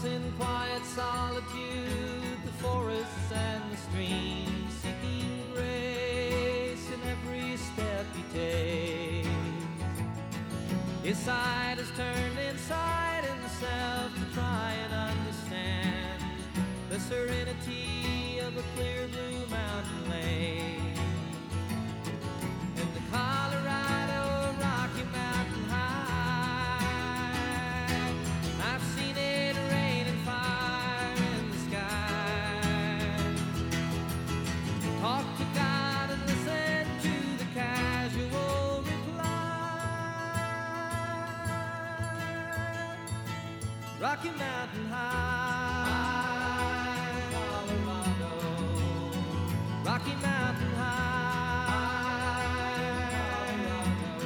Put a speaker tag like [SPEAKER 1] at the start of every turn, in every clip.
[SPEAKER 1] walks in quiet solitude, the forests and the streams, seeking grace in every step he takes. His sight is turned inside himself to try and understand the serenity of a clear Rocky Mountain High, Colorado. Rocky Mountain High, Colorado.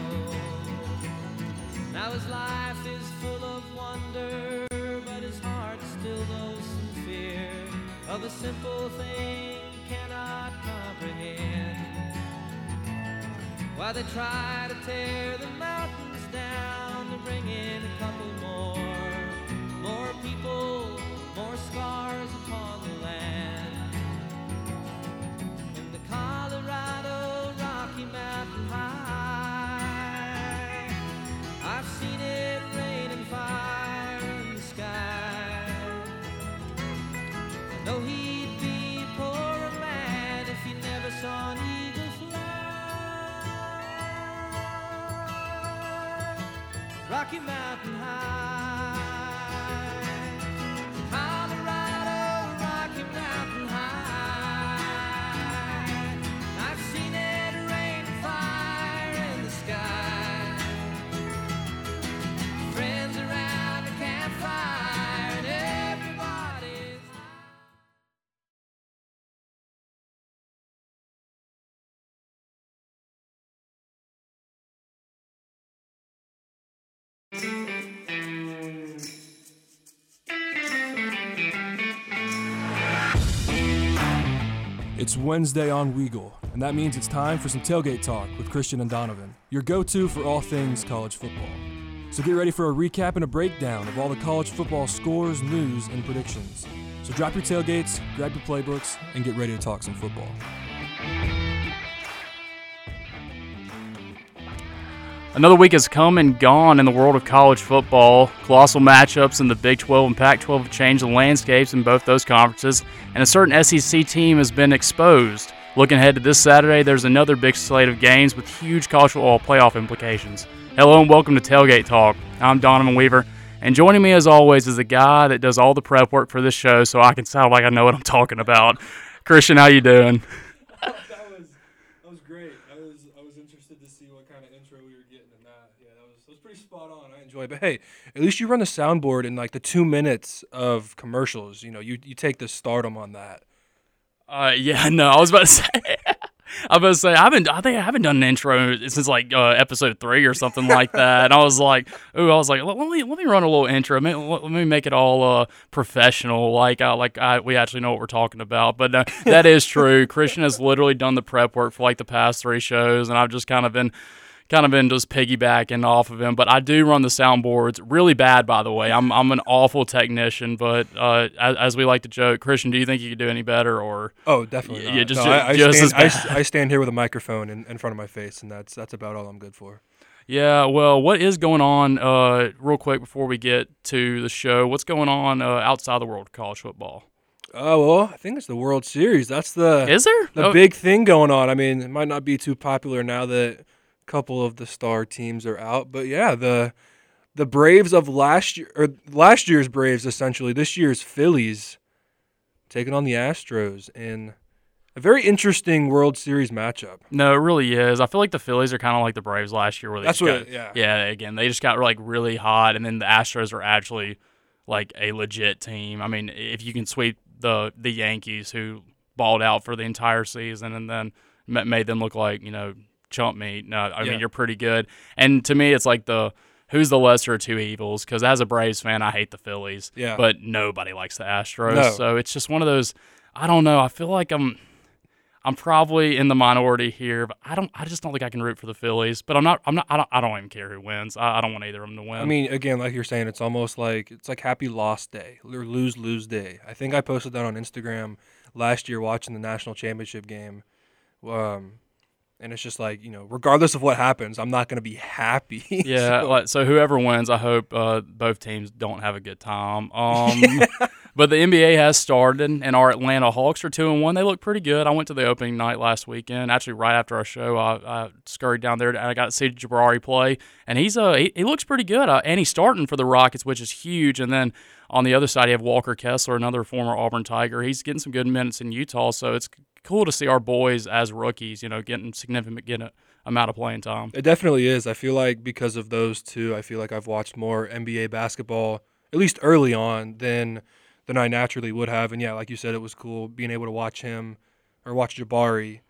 [SPEAKER 1] Now his life is full of wonder, but his heart still knows some fear of a simple thing cannot comprehend. Why they try to tear the mountains down to bring in a couple scars upon the land. In the Colorado Rocky Mountain High, I've seen it rain and fire in the sky. I know he'd be a poorer man if he never saw an eagle fly. Rocky Mountain High,
[SPEAKER 2] It's Wednesday on Weagle, and that means it's time for some tailgate talk with Christian and Donovan, your go to for all things college football. So get ready for a recap and a breakdown of all the college football scores, news, and predictions. So drop your tailgates, grab your playbooks, and get ready to talk some football.
[SPEAKER 3] Another week has come and gone in the world of college football. Colossal matchups in the Big 12 and Pac 12 have changed the landscapes in both those conferences, and a certain SEC team has been exposed. Looking ahead to this Saturday, there's another big slate of games with huge college football playoff implications. Hello and welcome to Tailgate Talk. I'm Donovan Weaver, and joining me as always is the guy that does all the prep work for this show so I can sound like I know what I'm talking about. Christian, how you doing?
[SPEAKER 2] that was that was great. I was I was interested to see what kind of intro we were getting in that. Yeah, that was that was pretty spot I it. But hey, at least you run the soundboard in like the two minutes of commercials. You know, you you take the stardom on that.
[SPEAKER 3] Uh, yeah, no, I was about to say. I was about to say I haven't. I think I haven't done an intro since like uh, episode three or something like that. And I was like, ooh, I was like, let, me let me run a little intro. Let me, let me make it all uh, professional, like uh, like I, we actually know what we're talking about. But uh, that is true. Christian has literally done the prep work for like the past three shows, and I've just kind of been kind of been just piggybacking off of him. But I do run the soundboards really bad, by the way. I'm I'm an awful technician, but uh, as, as we like to joke, Christian, do you think you could do any better or?
[SPEAKER 2] Oh, definitely.
[SPEAKER 3] Yeah, just-
[SPEAKER 2] No, I, I
[SPEAKER 3] just
[SPEAKER 2] stand, I. I stand here with a microphone in, in front of my face, and that's that's about all I'm good for.
[SPEAKER 3] Yeah, well, what is going on? Uh, real quick before we get to the show, what's going on uh, outside the world of college football?
[SPEAKER 2] Oh well, I think it's the World Series. That's the
[SPEAKER 3] Is there
[SPEAKER 2] the
[SPEAKER 3] Oh,
[SPEAKER 2] big thing going on. I mean, it might not be too popular now that couple of the star teams are out, but yeah, the the Braves of last year or last year's Braves essentially, this year's Phillies taking on the Astros in a very interesting World Series matchup.
[SPEAKER 3] No, it really is. I feel like the Phillies are kind of like the Braves last year, where they
[SPEAKER 2] That's what
[SPEAKER 3] got,
[SPEAKER 2] yeah.
[SPEAKER 3] yeah. Again, they just got like really hot, and then the Astros are actually like a legit team. I mean, if you can sweep the the Yankees, who balled out for the entire season, and then made them look like you know chump meat. No, I
[SPEAKER 2] Yeah.
[SPEAKER 3] mean you're pretty good. And to me, it's like the who's the lesser of two evils? Because as a Braves fan, I hate the Phillies.
[SPEAKER 2] Yeah.
[SPEAKER 3] But nobody likes the Astros.
[SPEAKER 2] No.
[SPEAKER 3] So it's just one of those. I don't know. I feel like I'm. I'm probably in the minority here, but I don't. I just don't think I can root for the Phillies. But I'm not. I'm not. I don't. I don't even care who wins. I, I don't want either of them to win.
[SPEAKER 2] I mean, again, like you're saying, it's almost like it's like happy loss day or lose lose day. I think I posted that on Instagram last year watching the national championship game. Um, and it's just like you know, regardless of what happens, I'm not going to be happy.
[SPEAKER 3] yeah.
[SPEAKER 2] So-
[SPEAKER 3] like, so whoever wins, I hope uh, both teams don't have a good time. Um, but the NBA has started, and our Atlanta Hawks are two and one. They look pretty good. I went to the opening night last weekend. Actually, right after our show, I, I scurried down there and I got to see Jabari play, and he's uh he, he looks pretty good. Uh, and he's starting for the Rockets, which is huge. And then on the other side, you have Walker Kessler, another former Auburn Tiger. He's getting some good minutes in Utah, so it's cool to see our boys as rookies, you know, getting significant getting amount of playing time.
[SPEAKER 2] It definitely is. I feel like because of those two, I feel like I've watched more NBA basketball, at least early on, than than I naturally would have. And yeah, like you said, it was cool being able to watch him or watch Jabari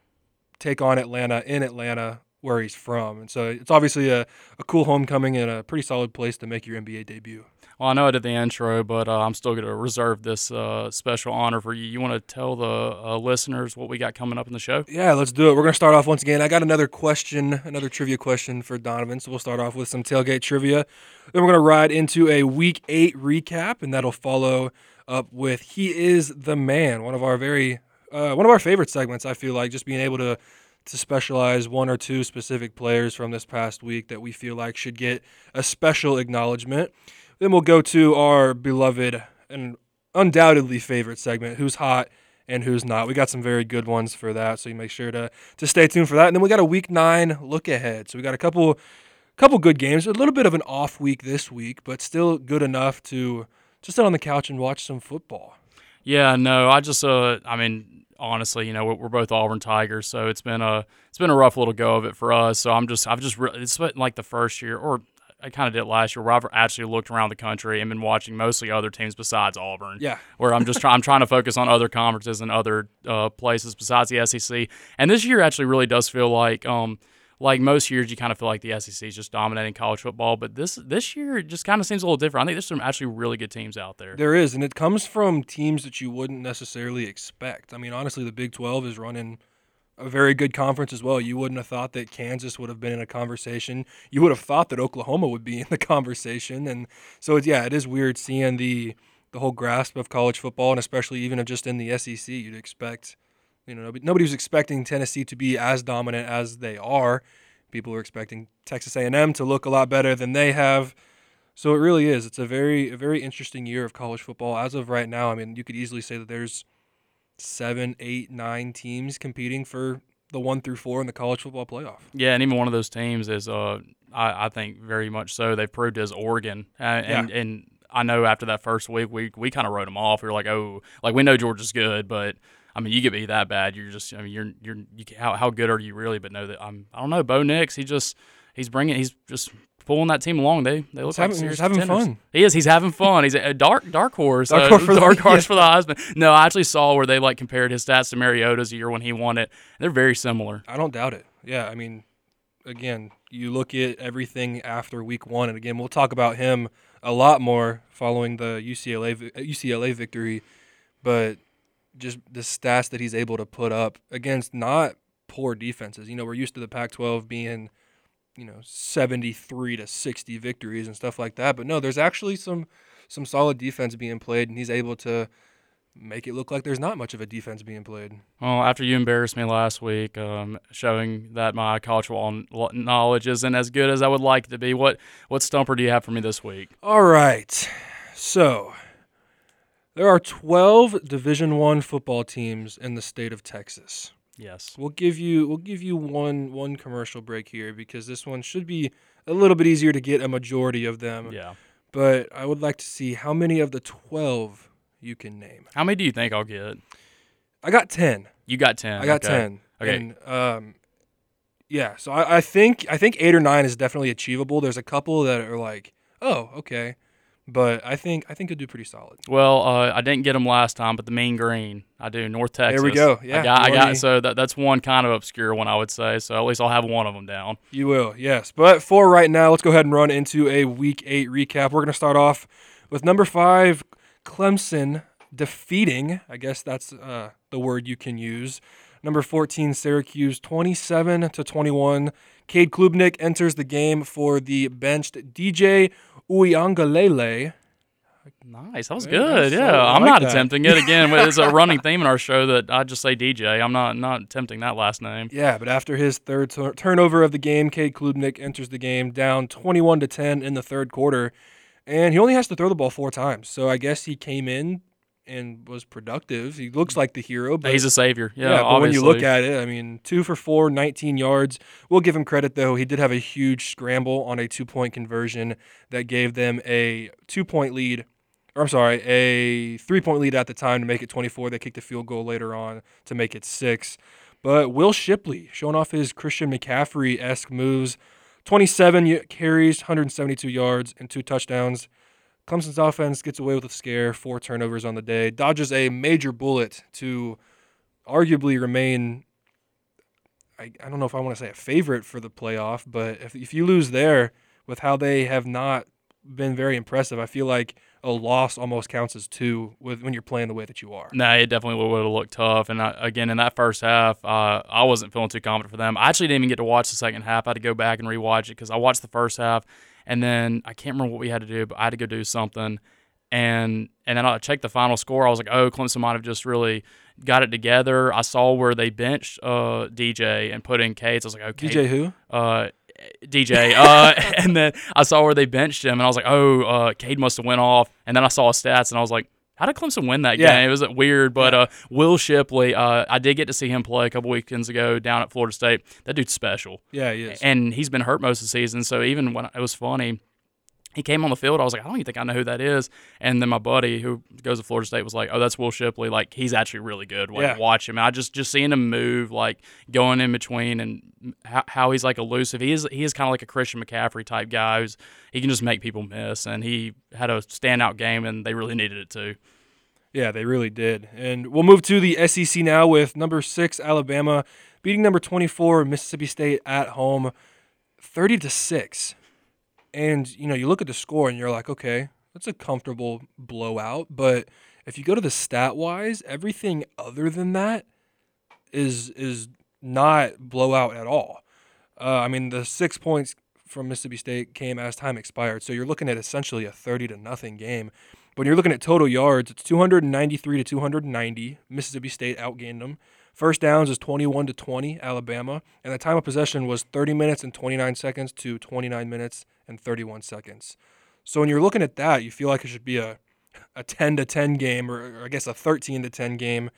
[SPEAKER 2] take on Atlanta in Atlanta where he's from. And so it's obviously a, a cool homecoming and a pretty solid place to make your NBA debut.
[SPEAKER 3] Well, I know I did the intro, but uh, I'm still going to reserve this uh, special honor for you. You want to tell the uh, listeners what we got coming up in the show?
[SPEAKER 2] Yeah, let's do it. We're going to start off once again. I got another question, another trivia question for Donovan. So we'll start off with some tailgate trivia. Then we're going to ride into a week eight recap, and that'll follow up with He is the Man, one of our very, uh, one of our favorite segments, I feel like, just being able to to specialize one or two specific players from this past week that we feel like should get a special acknowledgement. Then we'll go to our beloved and undoubtedly favorite segment, Who's Hot and Who's Not. We got some very good ones for that, so you make sure to to stay tuned for that. And then we got a week nine look ahead. So we got a couple couple good games, a little bit of an off week this week, but still good enough to just sit on the couch and watch some football.
[SPEAKER 3] Yeah, no, I just, uh, I mean, honestly, you know, we're, both Auburn Tigers, so it's been a, it's been a rough little go of it for us. So I'm just, I've just, re- it's been like the first year, or I kind of did last year, where I've actually looked around the country and been watching mostly other teams besides Auburn.
[SPEAKER 2] Yeah.
[SPEAKER 3] where I'm just trying, I'm trying to focus on other conferences and other uh, places besides the SEC. And this year actually really does feel like, um, like most years, you kind of feel like the SEC is just dominating college football, but this this year it just kind of seems a little different. I think there's some actually really good teams out there.
[SPEAKER 2] There is, and it comes from teams that you wouldn't necessarily expect. I mean, honestly, the Big 12 is running a very good conference as well. You wouldn't have thought that Kansas would have been in a conversation. You would have thought that Oklahoma would be in the conversation, and so it's, yeah, it is weird seeing the the whole grasp of college football, and especially even of just in the SEC. You'd expect, you know, nobody, nobody was expecting Tennessee to be as dominant as they are. People were expecting Texas A&M to look a lot better than they have. So it really is. It's a very a very interesting year of college football as of right now. I mean, you could easily say that there's seven, eight, nine teams competing for the one through four in the college football playoff.
[SPEAKER 3] Yeah, and even one of those teams is, uh, I, I think very much so. They've proved as Oregon, uh, and and I know after that first week, we we kind of wrote them off. We were like, oh, like we know Georgia's good, but I mean, you could be that bad, you're just, I mean, you're you're you, how how good are you really? But no, that I'm, I don't know. Bo Nix, he just he's bringing, he's just pulling that team along. They they look
[SPEAKER 2] He's
[SPEAKER 3] like
[SPEAKER 2] having-
[SPEAKER 3] serious
[SPEAKER 2] he's having fun.
[SPEAKER 3] He is. He's having fun. He's a dark dark horse.
[SPEAKER 2] Dark
[SPEAKER 3] uh,
[SPEAKER 2] horse for the-
[SPEAKER 3] dark horse
[SPEAKER 2] yeah.
[SPEAKER 3] for the Heisman. No, I actually saw where they like compared his stats to Mariota's year when he won it. They're very similar.
[SPEAKER 2] I don't doubt it. Yeah, I mean, again, you look at everything after week one, and again, we'll talk about him a lot more following the UCLA UCLA victory, but just the stats that he's able to put up against not poor defenses. You know, we're used to the Pac-12 being, you know, 73 to 60 victories and stuff like that, but no, there's actually some some solid defense being played, and he's able to make it look like there's not much of a defense being played.
[SPEAKER 3] Well, after you embarrassed me last week, um, showing that my college football knowledge isn't as good as I would like it to be, what what stumper do you have for me this week?
[SPEAKER 2] All right. So there are 12 Division 1 football teams in the state of Texas.
[SPEAKER 3] Yes.
[SPEAKER 2] We'll give you we'll give you one one commercial break here because this one should be a little bit easier to get a majority of them.
[SPEAKER 3] Yeah.
[SPEAKER 2] But I would like to see how many of the 12 you can name.
[SPEAKER 3] How many do you think I'll get?
[SPEAKER 2] I got 10.
[SPEAKER 3] You got ten.
[SPEAKER 2] I got
[SPEAKER 3] okay.
[SPEAKER 2] 10.
[SPEAKER 3] Okay.
[SPEAKER 2] And, um yeah, so I, I think I think 8 or 9 is definitely achievable. There's a couple that are like, "Oh, okay." But I think I think you'll do pretty solid.
[SPEAKER 3] Well, uh, I didn't get them last time, but the Mean Green, I do. North Texas.
[SPEAKER 2] There we go. Yeah,
[SPEAKER 3] I got. I got. So that, that's one kind of obscure one, I would say. So at least I'll have one of them down.
[SPEAKER 2] You will, yes. But for right now, let's go ahead and run into a week eight recap. We're going to start off with number five, Clemson defeating, I guess that's uh, the word you can use, Number 14 Syracuse 27 to 21. Cade Klubnik enters the game for the benched DJ Uiagalelei.
[SPEAKER 3] Nice. That was
[SPEAKER 2] Very
[SPEAKER 3] good.
[SPEAKER 2] nice.
[SPEAKER 3] Yeah.
[SPEAKER 2] I
[SPEAKER 3] I'm
[SPEAKER 2] like
[SPEAKER 3] not
[SPEAKER 2] that.
[SPEAKER 3] attempting it again. It's a running theme in our show that I just say DJ. I'm not not attempting that last name.
[SPEAKER 2] Yeah, but after his third tur- turnover of the game, Cade Klubnik enters the game down 21 to 10 in the third quarter, and he only has to throw the ball four times. So I guess he came in and was productive. He looks like the hero, but
[SPEAKER 3] He's a savior. Yeah.
[SPEAKER 2] Yeah, but when you look at it, I mean, two for four, 19 yards. We'll give him credit, though. He did have a huge scramble on a two point conversion that gave them a two point lead, or I'm sorry, a three point lead at the time to make it 24. They kicked a field goal later on to make it six. But Will Shipley showing off his Christian McCaffrey esque moves 27 carries, 172 yards, and two touchdowns. Clemson's offense gets away with a scare, four turnovers on the day, dodges a major bullet to arguably remain. I, I don't know if I want to say a favorite for the playoff, but if, if you lose there with how they have not been very impressive, I feel like a loss almost counts as two with when you're playing the way that you are.
[SPEAKER 3] No, it definitely would have looked tough. And I, again, in that first half, uh, I wasn't feeling too confident for them. I actually didn't even get to watch the second half. I had to go back and rewatch it because I watched the first half, and then I can't remember what we had to do, but I had to go do something. And and then I checked the final score. I was like, oh, Clemson might have just really got it together. I saw where they benched uh, DJ and put in Cates. I was like, okay,
[SPEAKER 2] DJ who?
[SPEAKER 3] uh, DJ. Uh, and then I saw where they benched him, and I was like, oh, uh, Cade must have went off. And then I saw his stats, and I was like, how did Clemson win that
[SPEAKER 2] Yeah.
[SPEAKER 3] game? It was weird, but uh, Will Shipley, uh, I did get to see him play a couple weekends ago down at Florida State. That dude's special,
[SPEAKER 2] Yeah, he is.
[SPEAKER 3] and he's been hurt most of the season. So even when it was funny. He came on the field. I was like, I don't even think I know who that is. And then my buddy who goes to Florida State was like, Oh, that's Will Shipley. Like he's actually really good. Like
[SPEAKER 2] Yeah.
[SPEAKER 3] watch him. And I just just seeing him move, like going in between, and how, how he's like elusive. He is he is kind of like a Christian McCaffrey type guy who's he can just make people miss. And he had a standout game, and they really needed it too.
[SPEAKER 2] Yeah, they really did. And we'll move to the SEC now with number six Alabama beating number twenty-four Mississippi State at home, thirty to six. And you know, you look at the score and you're like, okay, that's a comfortable blowout. But if you go to the stat wise, everything other than that is is not blowout at all. Uh, I mean, the six points from Mississippi State came as time expired, so you're looking at essentially a thirty to nothing game. But When you're looking at total yards, it's 293 to 290. Mississippi State outgained them. First downs is 21 to 20, Alabama, and the time of possession was 30 minutes and 29 seconds to 29 minutes and 31 seconds. So when you're looking at that, you feel like it should be a a 10 to 10 game, or, or I guess a 13 to 10 game.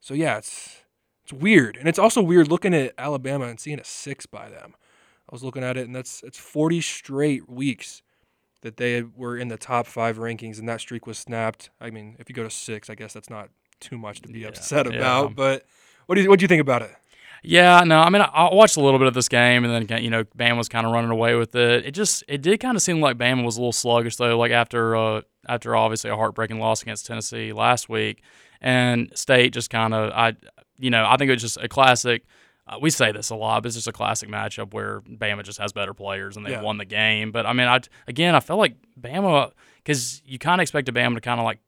[SPEAKER 2] So yeah, it's it's weird, and it's also weird looking at Alabama and seeing a six by them. I was looking at it, and that's it's 40 straight weeks that they were in the top five rankings, and that streak was snapped. I mean, if you go to six, I guess that's not too much to be
[SPEAKER 3] Yeah,
[SPEAKER 2] upset
[SPEAKER 3] yeah.
[SPEAKER 2] about. Um, but what do you what do you think about it?
[SPEAKER 3] Yeah, no, I mean, I, I watched a little bit of this game, and then you know, Bama was kind of running away with it. It just, it did kind of seem like Bama was a little sluggish though. Like after, uh, after obviously a heartbreaking loss against Tennessee last week, and State just kind of, I, you know, I think it was just a classic. Uh, we say this a lot, but it's just a classic matchup where Bama just has better players and they
[SPEAKER 2] Yeah.
[SPEAKER 3] won the game. But I mean, I again, I felt like Bama because you kind of expected Bama to kind of like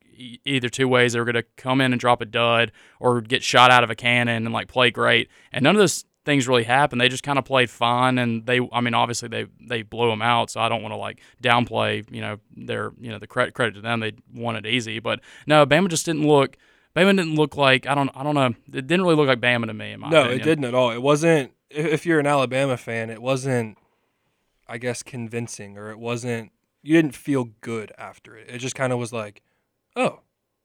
[SPEAKER 3] either two ways they were going to come in and drop a dud or get shot out of a cannon and like play great, and none of those things really happened. They just kind of played fine, and they, I mean, obviously they they blew them out. So I don't want to like downplay, you know, their you know the credit credit to them. They won it easy, but no, Bama just didn't look. Bama didn't look like I don't I don't know. It didn't really look like Bama to me. In my
[SPEAKER 2] no,
[SPEAKER 3] opinion.
[SPEAKER 2] it didn't at all. It wasn't. If if you're an Alabama fan, it wasn't. I guess convincing, or it wasn't. You didn't feel good after it. It just kind of was like, oh,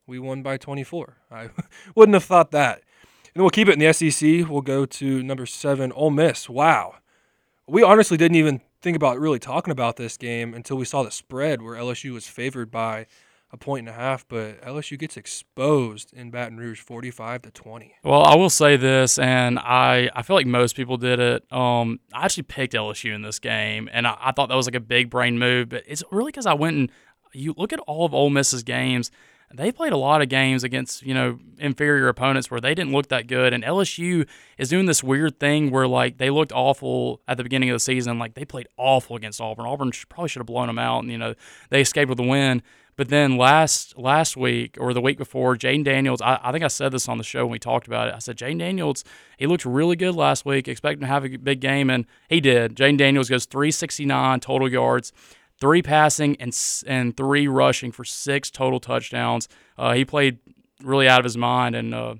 [SPEAKER 2] we won by 24. I wouldn't have thought that. And we'll keep it in the SEC. We'll go to number seven, Ole Miss. Wow, we honestly didn't even think about really talking about this game until we saw the spread, where LSU was favored by a point and a half, but LSU gets exposed in Baton Rouge, 45 to 20.
[SPEAKER 3] Well, I will say this, and I, I feel like most people did it. Um, I actually picked LSU in this game, and I, I thought that was like a big brain move. But it's really because I went and you look at all of Ole Miss's games. They played a lot of games against you know inferior opponents where they didn't look that good, and LSU is doing this weird thing where like they looked awful at the beginning of the season, like they played awful against Auburn. Auburn probably should have blown them out, and you know they escaped with a win. But then last last week or the week before, Jaden Daniels, I, I think I said this on the show when we talked about it. I said Jaden Daniels, he looked really good last week, expecting to have a big game, and he did. Jaden Daniels goes 369 total yards, three passing and and three rushing for six total touchdowns. Uh, he played really out of his mind and uh,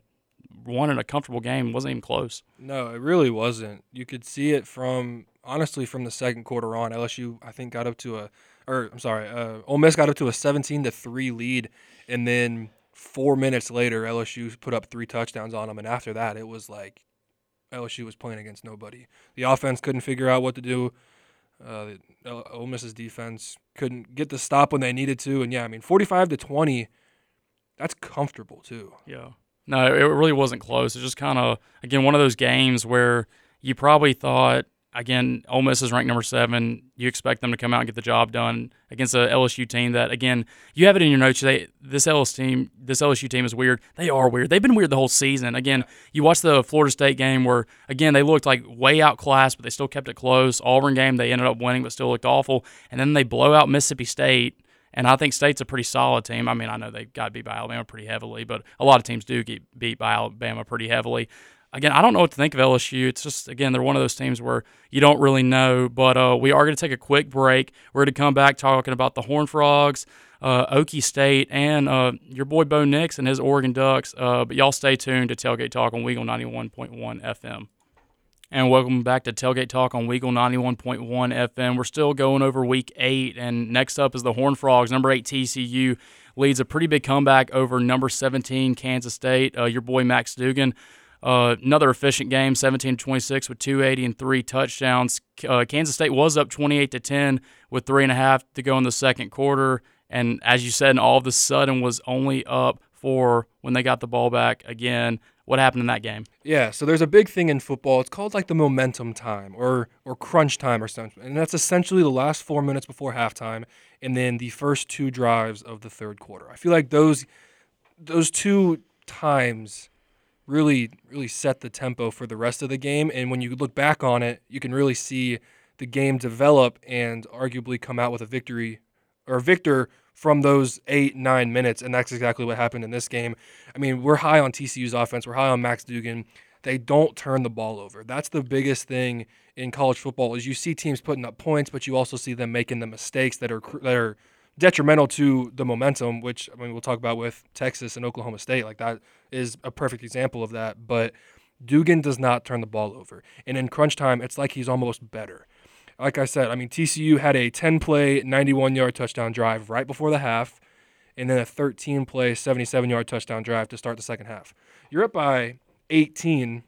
[SPEAKER 3] won in a comfortable game. wasn't even close.
[SPEAKER 2] No, it really wasn't. You could see it from honestly from the second quarter on. LSU I think got up to a or I'm sorry, uh, Ole Miss got up to a 17 to three lead, and then four minutes later LSU put up three touchdowns on them, and after that it was like LSU was playing against nobody. The offense couldn't figure out what to do. Uh, the Ole Miss's defense couldn't get the stop when they needed to, and yeah, I mean 45 to 20, that's comfortable too.
[SPEAKER 3] Yeah. No, it really wasn't close. It's just kind of again one of those games where you probably thought again Ole Miss is ranked number seven. You expect them to come out and get the job done against a LSU team that again you have it in your notes. They this LSU team this LSU team is weird. They are weird. They've been weird the whole season. Again, you watch the Florida State game where again they looked like way outclassed, but they still kept it close. Auburn game they ended up winning, but still looked awful. And then they blow out Mississippi State. And I think State's a pretty solid team. I mean, I know they got beat by Alabama pretty heavily, but a lot of teams do get beat by Alabama pretty heavily. Again, I don't know what to think of LSU. It's just again they're one of those teams where you don't really know. But uh, we are going to take a quick break. We're going to come back talking about the Horn Frogs, uh, Okie State, and uh, your boy Bo Nix and his Oregon Ducks. Uh, but y'all stay tuned to Tailgate Talk on Weagle ninety one point one FM. And welcome back to Tailgate Talk on Weagle 91.1 FM. We're still going over week eight, and next up is the Horn Frogs. Number eight TCU leads a pretty big comeback over number 17 Kansas State. Uh, your boy Max Duggan. Uh, another efficient game, 17 to 26 with 280 and three touchdowns. Uh, Kansas State was up 28 to 10 with three and a half to go in the second quarter, and as you said, and all of a sudden was only up four when they got the ball back again. What happened in that game?
[SPEAKER 2] Yeah, so there's a big thing in football. It's called like the momentum time or or crunch time or something. And that's essentially the last 4 minutes before halftime and then the first two drives of the third quarter. I feel like those those two times really really set the tempo for the rest of the game and when you look back on it, you can really see the game develop and arguably come out with a victory or a victor from those eight, nine minutes. And that's exactly what happened in this game. I mean, we're high on TCU's offense, we're high on Max Duggan. They don't turn the ball over. That's the biggest thing in college football is you see teams putting up points, but you also see them making the mistakes that are that are detrimental to the momentum, which I mean we'll talk about with Texas and Oklahoma State. Like that is a perfect example of that. But Duggan does not turn the ball over. And in crunch time, it's like he's almost better like I said, I mean, TCU had a 10 play, 91 yard touchdown drive right before the half, and then a 13 play, 77 yard touchdown drive to start the second half. You're up by 18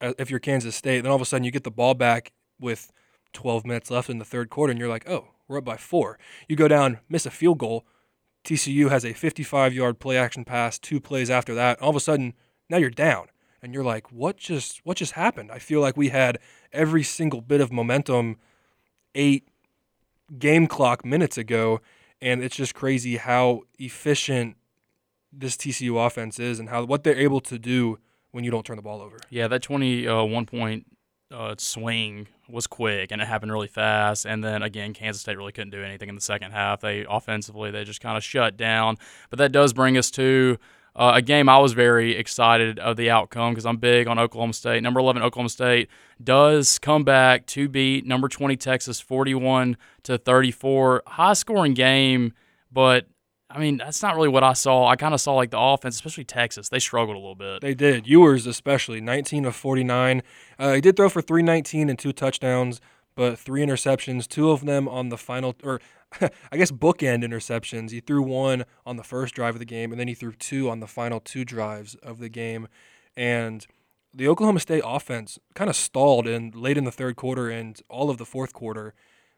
[SPEAKER 2] uh, if you're Kansas State. Then all of a sudden you get the ball back with 12 minutes left in the third quarter, and you're like, oh, we're up by four. You go down, miss a field goal. TCU has a 55 yard play action pass, two plays after that. All of a sudden, now you're down and you're like, what just what just happened? I feel like we had every single bit of momentum eight game clock minutes ago, and it's just crazy how efficient this TCU offense is and how what they're able to do when you don't turn the ball over.
[SPEAKER 3] Yeah, that 21 point uh, swing was quick and it happened really fast. And then again, Kansas State really couldn't do anything in the second half. They offensively they just kind of shut down. But that does bring us to uh, a game I was very excited of the outcome because I'm big on Oklahoma State. Number 11 Oklahoma State does come back to beat number 20 Texas 41 to 34. High scoring game, but I mean that's not really what I saw. I kind of saw like the offense, especially Texas. They struggled a little bit.
[SPEAKER 2] They did. Ewers especially 19 of 49. Uh, he did throw for 319 and two touchdowns, but three interceptions. Two of them on the final or I guess bookend interceptions. He threw one on the first drive of the game, and then he threw two on the final two drives of the game. And the Oklahoma State offense kind of stalled in late in the third quarter and all of the fourth quarter.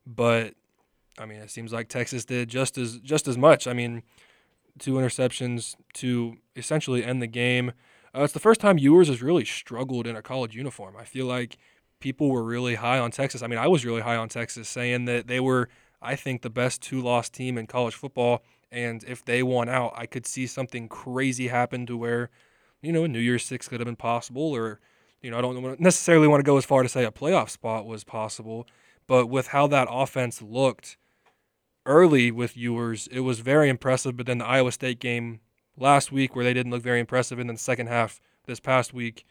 [SPEAKER 2] But I mean, it seems like Texas did just as just as much. I mean, two interceptions to essentially end the game. Uh, it's the first time Ewers has really struggled in a college uniform. I feel like people were really high on Texas. I mean, I was really high on Texas, saying that they were I think, the best two loss team in college football. And if they won out, I could see something crazy happen to where, you know, a New Year's Six could have been possible, or, you know, I don't necessarily want to go as far to say a playoff spot was possible. But with how that offense looked early with Ewers, it was very impressive. But then the Iowa State game last week, where they didn't look very impressive, and then the second half this past week,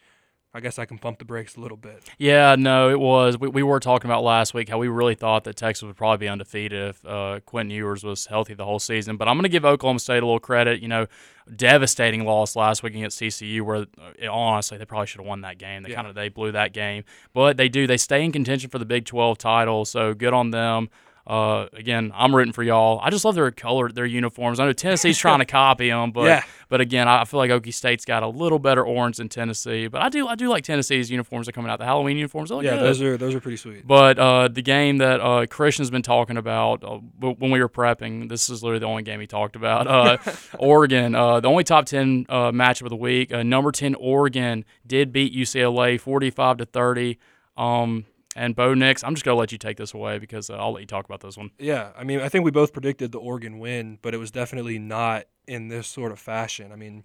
[SPEAKER 2] I guess I can pump the brakes a little bit.
[SPEAKER 3] Yeah, no, it was. We, we were talking about last week how we really thought that Texas would probably be undefeated if uh, Quentin Ewers was healthy the whole season. But I'm going to give Oklahoma State a little credit. You know, devastating loss last week against TCU, where uh, honestly they probably should have won that game. They
[SPEAKER 2] Yeah.
[SPEAKER 3] kind of they blew that game, but they do. They stay in contention for the Big 12 title, so good on them. Uh, again, I'm rooting for y'all. I just love their color, their uniforms. I know Tennessee's trying to copy them, but
[SPEAKER 2] Yeah.
[SPEAKER 3] but again, I feel like Okie State's got a little better orange than Tennessee. But I do I do like Tennessee's uniforms that are coming out. The Halloween uniforms,
[SPEAKER 2] yeah,
[SPEAKER 3] good.
[SPEAKER 2] those are those are pretty sweet.
[SPEAKER 3] But uh, the game that uh, Christian's been talking about uh, when we were prepping, this is literally the only game he talked about. Uh, Oregon, uh, the only top ten uh, matchup of the week. Uh, number ten Oregon did beat UCLA forty-five to thirty. Um, and Bo Nix, I'm just gonna let you take this away because uh, I'll let you talk about this one.
[SPEAKER 2] Yeah, I mean, I think we both predicted the Oregon win, but it was definitely not in this sort of fashion. I mean,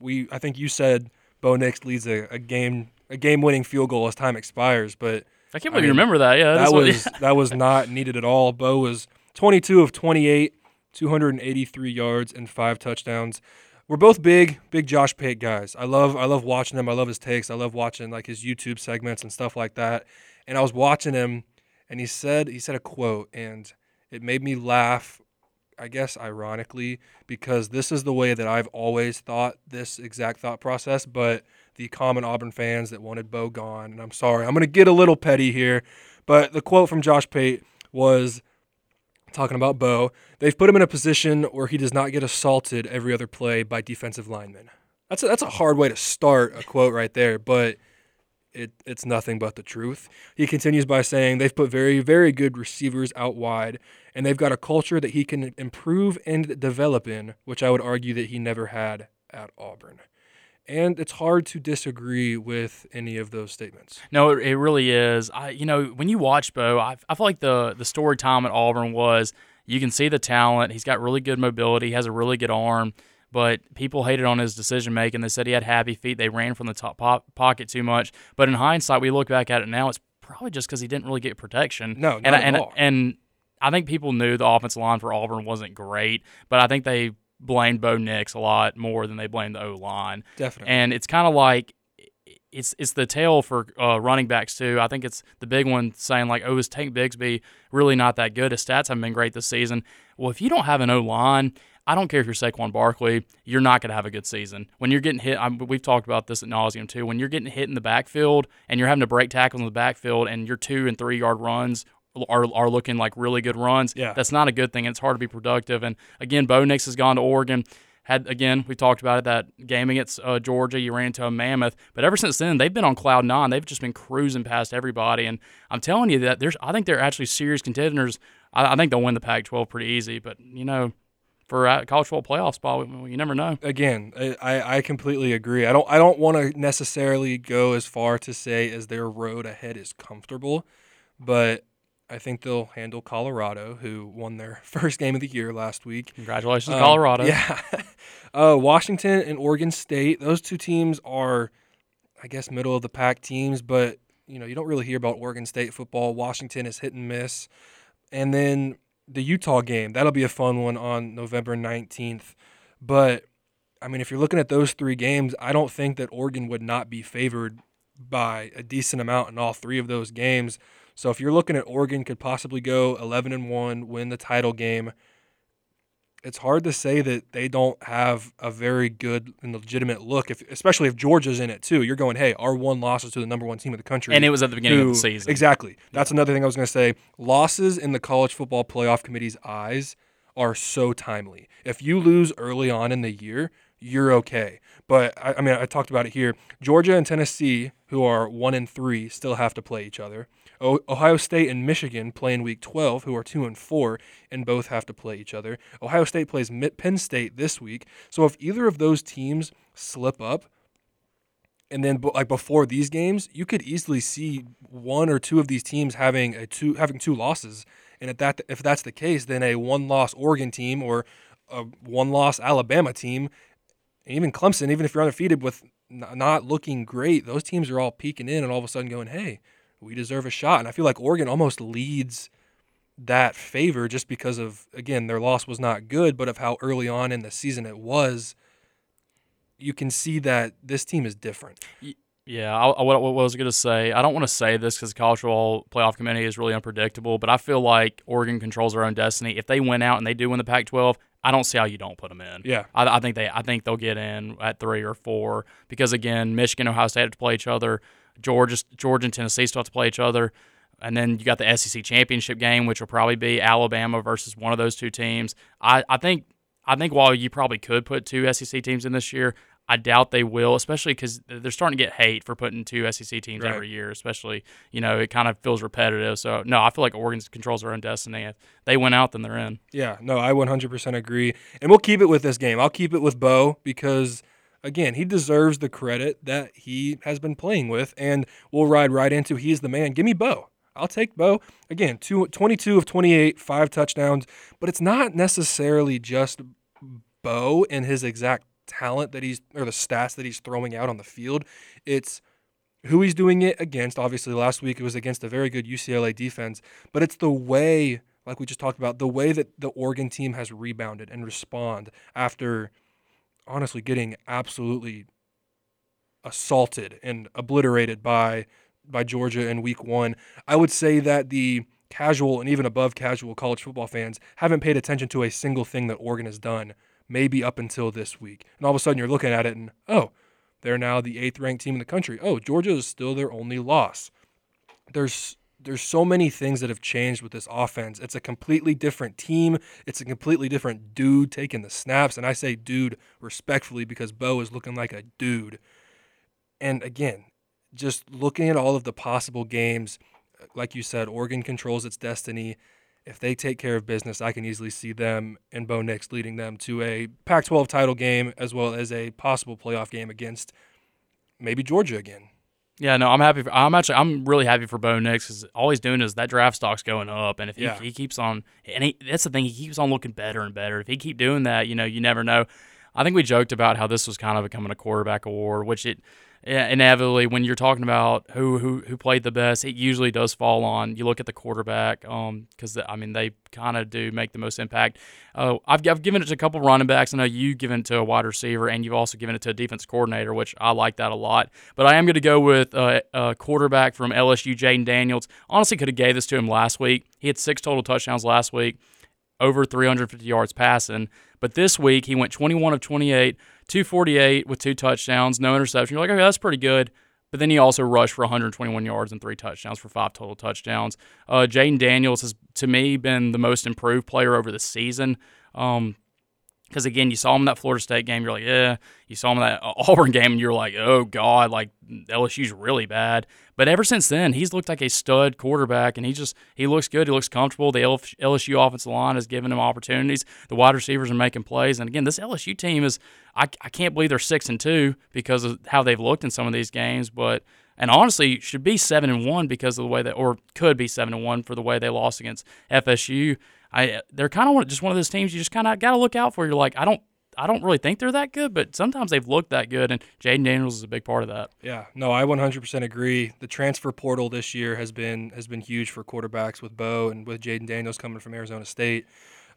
[SPEAKER 2] we I think you said Bo Nix leads a, a game a game winning field goal as time expires, but
[SPEAKER 3] I can't
[SPEAKER 2] I
[SPEAKER 3] believe you remember that. Yeah,
[SPEAKER 2] that
[SPEAKER 3] what-
[SPEAKER 2] was that was not needed at all. Bo was 22 of 28, 283 yards and five touchdowns. We're both big, big Josh Pate guys. I love I love watching him. I love his takes. I love watching like his YouTube segments and stuff like that. And I was watching him and he said he said a quote and it made me laugh I guess ironically because this is the way that I've always thought this exact thought process, but the common Auburn fans that wanted Bo gone, and I'm sorry, I'm going to get a little petty here, but the quote from Josh Pate was talking about Bo. They've put him in a position where he does not get assaulted every other play by defensive linemen. That's a, that's a hard way to start a quote right there, but it, it's nothing but the truth. He continues by saying they've put very, very good receivers out wide, and they've got a culture that he can improve and develop in, which I would argue that he never had at Auburn. And it's hard to disagree with any of those statements.
[SPEAKER 3] No, it, it really is. I, you know, when you watch Bo, I, I feel like the the story time at Auburn was you can see the talent. He's got really good mobility. He has a really good arm. But people hated on his decision making. They said he had happy feet. They ran from the top po- pocket too much. But in hindsight, we look back at it now. It's probably just because he didn't really get protection.
[SPEAKER 2] No, not
[SPEAKER 3] and
[SPEAKER 2] at
[SPEAKER 3] and
[SPEAKER 2] all.
[SPEAKER 3] and I think people knew the offensive line for Auburn wasn't great. But I think they blamed Bo Nix a lot more than they blamed the O line.
[SPEAKER 2] Definitely.
[SPEAKER 3] And it's kind of like it's it's the tale for uh, running backs too. I think it's the big one saying like, "Oh, is Tank Bigsby really not that good? His stats haven't been great this season." Well, if you don't have an O line, I don't care if you're Saquon Barkley, you're not going to have a good season. When you're getting hit, I'm, we've talked about this at nauseum too. When you're getting hit in the backfield and you're having to break tackles in the backfield, and your two and three yard runs are, are looking like really good runs,
[SPEAKER 2] Yeah.
[SPEAKER 3] that's not a good thing. and It's hard to be productive. And again, Bo Nix has gone to Oregon had again we talked about it that game against uh, Georgia you ran into a mammoth but ever since then they've been on cloud nine. They've just been cruising past everybody and I'm telling you that there's I think they're actually serious contenders. I, I think they'll win the Pac-12 pretty easy but you know for a college football playoff spot you never know.
[SPEAKER 2] Again, I, I completely agree. I don't I don't want to necessarily go as far to say as their road ahead is comfortable, but I think they'll handle Colorado, who won their first game of the year last week.
[SPEAKER 3] congratulations
[SPEAKER 2] Um,
[SPEAKER 3] Colorado
[SPEAKER 2] Yeah. uh, Washington and Oregon State, those two teams are, I guess, middle of the pack teams, but you know you don't really hear about Oregon State football. Washington is hit and miss, and then the Utah game that'll be a fun one on November nineteenth. But I mean, if you're looking at those three games, I don't think that Oregon would not be favored by a decent amount in all three of those games. So if you're looking at Oregon could possibly go 11 and 1, win the title game, it's hard to say that they don't have a very good and legitimate look if especially if Georgia's in it too. You're going, "Hey, our one loss is to the number 1 team of the country."
[SPEAKER 3] and it was at the beginning of the season
[SPEAKER 2] Exactly. That's another thing I was going to say. Losses in the college football playoff committee's eyes are so timely. If you lose early on in the year, you're okay. But I, I mean, I talked about it here. Georgia and Tennessee, who are one and three, still have to play each other. O- Ohio State and Michigan play in Week 12, who are two and four, and both have to play each other. Ohio State plays Penn State this week. So if either of those teams slip up, and then like before these games, you could easily see one or two of these teams having a two having two losses. And if that if that's the case, then a one loss Oregon team or a one loss Alabama team, and even Clemson, even if you're undefeated with not looking great, those teams are all peeking in and all of a sudden going, "Hey, we deserve a shot." And I feel like Oregon almost leads that favor just because of again their loss was not good, but of how early on in the season it was. You can see that this team is different.
[SPEAKER 3] Yeah, I, I, what, what I was going to say, I don't want to say this because the college football playoff committee is really unpredictable, but I feel like Oregon controls their own destiny. If they win out and they do win the Pac-12, I don't see how you don't put them in.
[SPEAKER 2] Yeah.
[SPEAKER 3] I, I think they, I think they'll get in at three or four because again, Michigan, Ohio State have to play each other. Georgia, Georgia and Tennessee still have to play each other. And then you got the SEC championship game, which will probably be Alabama versus one of those two teams. I, I think I think while you probably could put two SEC teams in this year, I doubt they will, especially because they're starting to get hate for putting two SEC teams
[SPEAKER 2] Right.
[SPEAKER 3] every year. Especially, you know, it kind of feels repetitive. So no, I feel like Oregon controls their own destiny. If they win out, then they're in.
[SPEAKER 2] Yeah, no, I 100% agree. And we'll keep it with this game. I'll keep it with Bo because, again, he deserves the credit that he has been playing with. And we'll ride right into he's the man. Give me Bo. I'll take Bo. Again, two, 22 of 28, five touchdowns. But it's not necessarily just Bo and his exact talent that he's, or the stats that he's throwing out on the field. It's who he's doing it against. Obviously, last week it was against a very good UCLA defense, but it's the way, like we just talked about, the way that the Oregon team has rebounded and respond after honestly getting absolutely assaulted and obliterated by by Georgia in week 1. I would say that the casual and even above casual college football fans haven't paid attention to a single thing that Oregon has done maybe up until this week. And all of a sudden you're looking at it and oh, they're now the eighth ranked team in the country. Oh, Georgia is still their only loss. There's there's so many things that have changed with this offense. It's a completely different team. It's a completely different dude taking the snaps. And I say dude respectfully because Bo is looking like a dude. And again, just looking at all of the possible games, like you said, Oregon controls its destiny. If they take care of business, I can easily see them and Bo Nix leading them to a Pac 12 title game as well as a possible playoff game against maybe Georgia again.
[SPEAKER 3] Yeah, no, I'm happy. For, I'm actually, I'm really happy for Bo Nix because all he's doing is that draft stock's going up, and if he,
[SPEAKER 2] Yeah.
[SPEAKER 3] he keeps on, and he, that's the thing, he keeps on looking better and better. If he keep doing that, you know, you never know. I think we joked about how this was kind of becoming a quarterback award, which it inevitably when you're talking about who who who played the best, it usually does fall on. You look at the quarterback, um, because I mean they kind of do make the most impact. Uh, I've I've given it to a couple running backs. I know you've given it to a wide receiver, and you've also given it to a defense coordinator, which I like that a lot. But I am going to go with uh, a quarterback from LSU, Jaden Daniels. Honestly, could have gave this to him last week. He had six total touchdowns last week over 350 yards passing. But this week he went 21 of 28, 248 with two touchdowns, no interception. You're like, okay, that's pretty good. But then he also rushed for 121 yards and three touchdowns for five total touchdowns. Uh, Jaden Daniels has, to me, been the most improved player over the season. Um, because again, you saw him in that Florida State game, you're like, yeah. You saw him in that Auburn game, and you're like, oh god, like LSU's really bad. But ever since then, he's looked like a stud quarterback, and he just he looks good. He looks comfortable. The LSU offensive line has given him opportunities. The wide receivers are making plays, and again, this LSU team is I, I can't believe they're six and two because of how they've looked in some of these games, but. And honestly, should be seven and one because of the way that, or could be seven and one for the way they lost against FSU. I they're kind of just one of those teams you just kind of got to look out for. You're like, I don't, I don't really think they're that good, but sometimes they've looked that good, and Jaden Daniels is a big part of that.
[SPEAKER 2] Yeah, no, I 100% agree. The transfer portal this year has been has been huge for quarterbacks with Bo and with Jaden Daniels coming from Arizona State.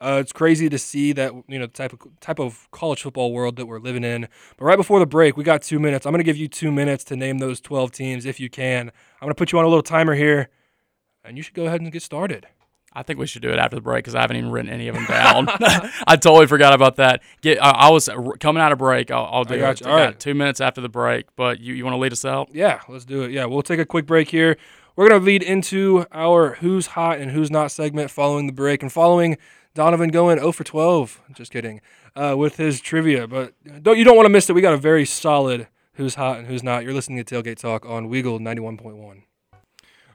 [SPEAKER 2] Uh, it's crazy to see that you know the type of type of college football world that we're living in. But right before the break, we got two minutes. I'm going to give you two minutes to name those 12 teams if you can. I'm going to put you on a little timer here, and you should go ahead and get started.
[SPEAKER 3] I think we should do it after the break because I haven't even written any of them down. I totally forgot about that. Get, I, I was r- coming out of break. I'll, I'll do
[SPEAKER 2] I
[SPEAKER 3] it.
[SPEAKER 2] right.
[SPEAKER 3] two minutes after the break. But you, you want to lead us out?
[SPEAKER 2] Yeah, let's do it. Yeah, we'll take a quick break here. We're going to lead into our Who's Hot and Who's Not segment following the break and following Donovan going 0 for 12. Just kidding. Uh, with his trivia. But don't you don't want to miss it. We got a very solid Who's Hot and Who's Not. You're listening to Tailgate Talk on Weagle 91.1.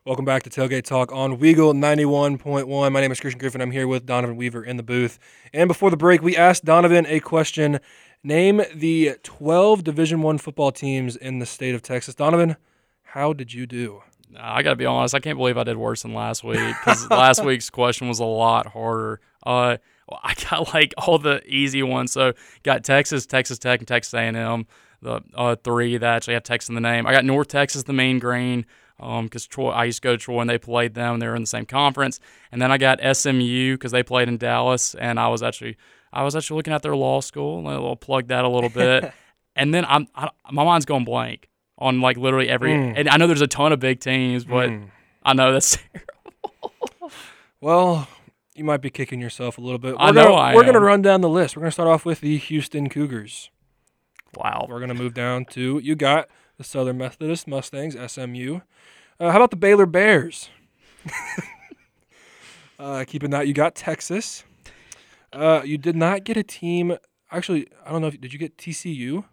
[SPEAKER 2] Welcome back to Tailgate Talk on Weagle 91.1. My name is Christian Griffin. I'm here with Donovan Weaver in the booth. And before the break, we asked Donovan a question. Name the 12 Division 1 football teams in the state of Texas. Donovan, how did you do?
[SPEAKER 3] I got to be honest. I can't believe I did worse than last week because last week's question was a lot harder. Uh, I got like all the easy ones. So got Texas, Texas Tech, and Texas A&M. The uh, three that actually have Texas in the name. I got North Texas, the Mean Green. Because Troy, I used to go to Troy and they played them. They were in the same conference, and then I got SMU because they played in Dallas, and I was actually I was actually looking at their law school. I'll plug that a little bit, and then I'm I, my mind's going blank on like literally every.
[SPEAKER 2] Mm.
[SPEAKER 3] And I know there's a ton of big teams, but
[SPEAKER 2] Mm.
[SPEAKER 3] I know that's terrible.
[SPEAKER 2] Well, you might be kicking yourself a little bit.
[SPEAKER 3] I
[SPEAKER 2] We're
[SPEAKER 3] know
[SPEAKER 2] gonna,
[SPEAKER 3] I
[SPEAKER 2] We're going to run down the list. We're going to start off with the Houston Cougars.
[SPEAKER 3] wow.
[SPEAKER 2] We're going to move down to you got the Southern Methodist Mustangs, SMU. Uh, how about the Baylor Bears? uh, keeping that, you got Texas. Uh, you did not get a team. Actually, I don't know. if Did you get TCU?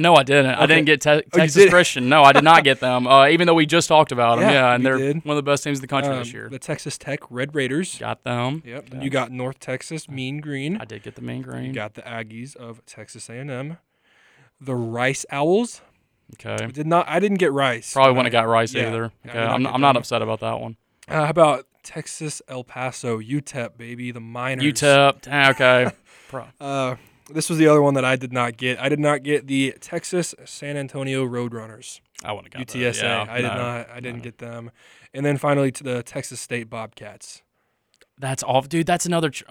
[SPEAKER 3] No, I didn't. I didn't get te-
[SPEAKER 2] Oh,
[SPEAKER 3] Texas
[SPEAKER 2] did?
[SPEAKER 3] Christian. No, I did not get them. Uh, even though we just talked about them.
[SPEAKER 2] Yeah,
[SPEAKER 3] Yeah, and they're
[SPEAKER 2] did.
[SPEAKER 3] one of the best teams in the country this
[SPEAKER 2] Um,
[SPEAKER 3] year.
[SPEAKER 2] The Texas Tech Red Raiders.
[SPEAKER 3] Got them.
[SPEAKER 2] Yep.
[SPEAKER 3] Yeah.
[SPEAKER 2] you got North Texas Mean Green.
[SPEAKER 3] I did get the
[SPEAKER 2] You
[SPEAKER 3] green.
[SPEAKER 2] got the Aggies of Texas A&M. The Rice Owls. I
[SPEAKER 3] Okay.
[SPEAKER 2] did not. I didn't get Rice.
[SPEAKER 3] Probably wouldn't have got Rice
[SPEAKER 2] yeah,
[SPEAKER 3] either. Okay.
[SPEAKER 2] I
[SPEAKER 3] am
[SPEAKER 2] get
[SPEAKER 3] I'm not upset about that one.
[SPEAKER 2] Uh, how about Texas El Paso UTEP baby the Miners?
[SPEAKER 3] UTEP. eh, Okay. Pro-
[SPEAKER 2] Uh, this was the other one that I did not get. I did not get the Texas San Antonio Roadrunners
[SPEAKER 3] I wouldn't have got
[SPEAKER 2] UTSA.
[SPEAKER 3] Yeah,
[SPEAKER 2] I did
[SPEAKER 3] no,
[SPEAKER 2] not. I didn't
[SPEAKER 3] no.
[SPEAKER 2] get them. And then finally to the Texas State Bobcats.
[SPEAKER 3] That's off, dude. That's another. Tr-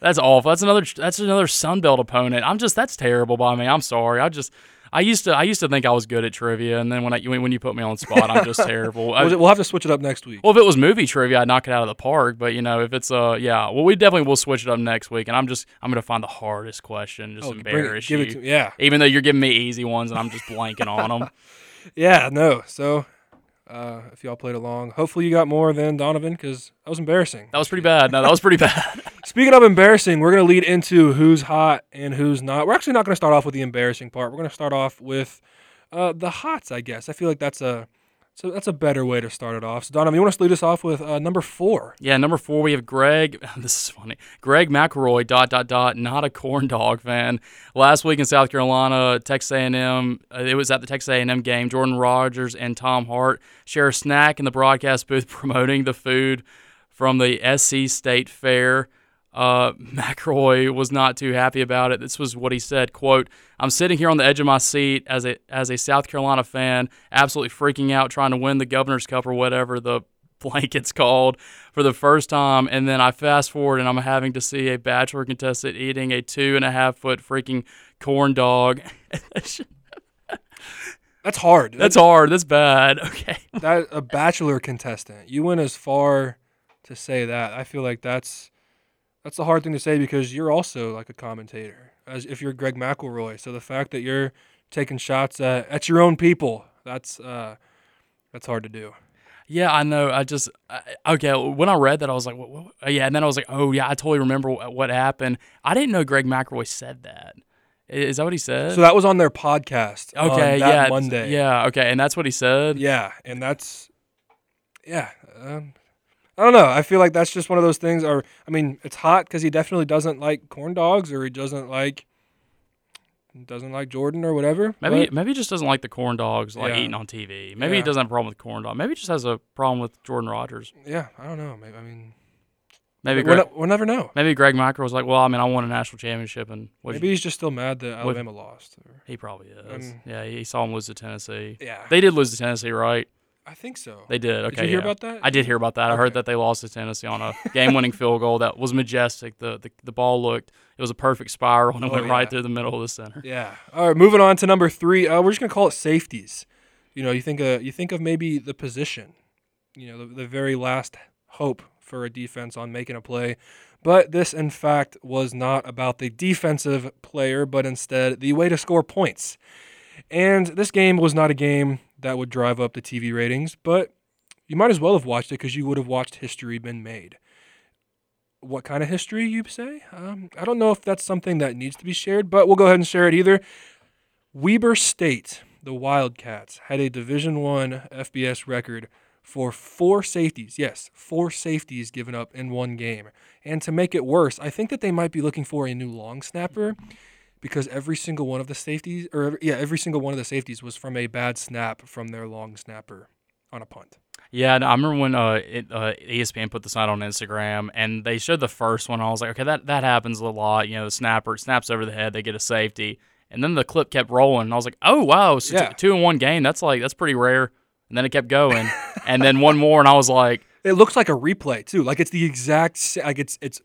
[SPEAKER 3] that's awful. That's another. That's another Sunbelt opponent. I'm just. That's terrible by me. I'm sorry. I just. I used to. I used to think I was good at trivia, and then when I when you put me on spot, I'm just terrible.
[SPEAKER 2] We'll, have to switch it up next week.
[SPEAKER 3] Well, if it was movie trivia, I'd knock it out of the park. But you know, if it's uh, yeah, well, we definitely will switch it up next week. And I'm just, I'm gonna find the hardest question, just
[SPEAKER 2] Oh, it-
[SPEAKER 3] embarrass you.
[SPEAKER 2] to yeah.
[SPEAKER 3] Even though you're giving me easy ones, and I'm just blanking on them.
[SPEAKER 2] Yeah, no. So, uh, if y'all played along, hopefully you got more than Donovan because that was embarrassing.
[SPEAKER 3] That was pretty bad. No, that was pretty bad.
[SPEAKER 2] Speaking of embarrassing, we're going to lead into who's hot and who's not. We're actually not going to start off with the embarrassing part. We're going to start off with uh, the hots, I guess. I feel like that's a so that's a better way to start it off. So, Donovan, you want to lead us off with uh, number four?
[SPEAKER 3] Yeah, number four, we have Greg. This is funny. Greg McElroy, dot dot dot, not a corn dog fan. Last week in South Carolina, Texas A&M. Uh, it was at the Texas A&M game. Jordan Rodgers and Tom Hart share a snack in the broadcast booth, promoting the food from the SC State Fair. Uh, McElroy was not too happy about it. This was what he said: "Quote: I'm sitting here on the edge of my seat as a as a South Carolina fan, absolutely freaking out, trying to win the Governor's Cup or whatever the blanket's called for the first time, and then I fast forward and I'm having to see a bachelor contestant eating a two and a half foot freaking corn dog.
[SPEAKER 2] That's hard.
[SPEAKER 3] That's hard. That's bad. Okay.
[SPEAKER 2] that a bachelor contestant. You went as far to say that. I feel like that's that's a hard thing to say because you're also like a commentator, as if you're Greg McElroy. So the fact that you're taking shots at, at your own people, that's uh, that's hard to do.
[SPEAKER 3] Yeah, I know. I just I, okay. When I read that, I was like, what, what? yeah, and then I was like, oh yeah, I totally remember what, what happened. I didn't know Greg McElroy said that. Is that what he said?
[SPEAKER 2] So that was on their podcast. on
[SPEAKER 3] okay,
[SPEAKER 2] that
[SPEAKER 3] yeah,
[SPEAKER 2] Monday.
[SPEAKER 3] Yeah, okay, and that's what he said.
[SPEAKER 2] yeah, and that's yeah. Um, I don't know. I feel like that's just one of those things. Or I mean, it's hot because he definitely doesn't like corn dogs, or he doesn't like doesn't like Jordan or whatever.
[SPEAKER 3] Maybe
[SPEAKER 2] but-
[SPEAKER 3] maybe he just doesn't like the corn dogs like
[SPEAKER 2] Yeah.
[SPEAKER 3] eating on TV. Maybe he doesn't have a problem with corn dog. Maybe he just has a problem with Jordan Rodgers.
[SPEAKER 2] Yeah, I don't know. Maybe I mean,
[SPEAKER 3] Maybe
[SPEAKER 2] we'll,
[SPEAKER 3] Greg,
[SPEAKER 2] we'll never know.
[SPEAKER 3] maybe Greg McElroy was like, well, I mean, I won a national championship, and what
[SPEAKER 2] Maybe he's just still mad that Alabama lost. Or,
[SPEAKER 3] he probably is.
[SPEAKER 2] Um,
[SPEAKER 3] yeah, he saw him lose to Tennessee.
[SPEAKER 2] yeah,
[SPEAKER 3] They did lose to Tennessee, right?
[SPEAKER 2] I think so.
[SPEAKER 3] They did. Okay,
[SPEAKER 2] Did you hear
[SPEAKER 3] yeah.
[SPEAKER 2] about that?
[SPEAKER 3] I did hear about that. I heard that they lost to Tennessee on a game-winning field goal that was majestic. The, the the ball looked it was a perfect spiral and it
[SPEAKER 2] Oh,
[SPEAKER 3] went right through the middle of the center.
[SPEAKER 2] Yeah. All right, moving on to number three. Uh, we're just gonna call it safeties. You know, you think uh, you think of maybe the position. You know, the, the very last hope for a defense on making a play. But this, in fact, was not about the defensive player, but instead the way to score points. And this game was not a game that would drive up the TV ratings, but you might as well have watched it because you would have watched history been made. What kind of history, you say? Um, I don't know if that's something that needs to be shared, but we'll go ahead and share it either. Weber State, the Wildcats, had a Division One FBS record for four safeties. Yes, four safeties given up in one game. And to make it worse, I think that they might be looking for a new long snapper because every single one of the safeties, or every- yeah, every single one of the safeties was from a bad snap from their long snapper on a punt.
[SPEAKER 3] Yeah, and I remember when uh, it, uh, ESPN put this out on Instagram, and they showed the first one. I was like, okay, that, that happens a lot. You know, the snapper snaps over the head, they get a safety, and then the clip kept rolling. And I was like, oh wow, so t-
[SPEAKER 2] Yeah.
[SPEAKER 3] two in one game. That's like that's pretty rare. and then it kept going, and then one more, and I was like,
[SPEAKER 2] It looks like a replay too. Like it's the exact like it's it's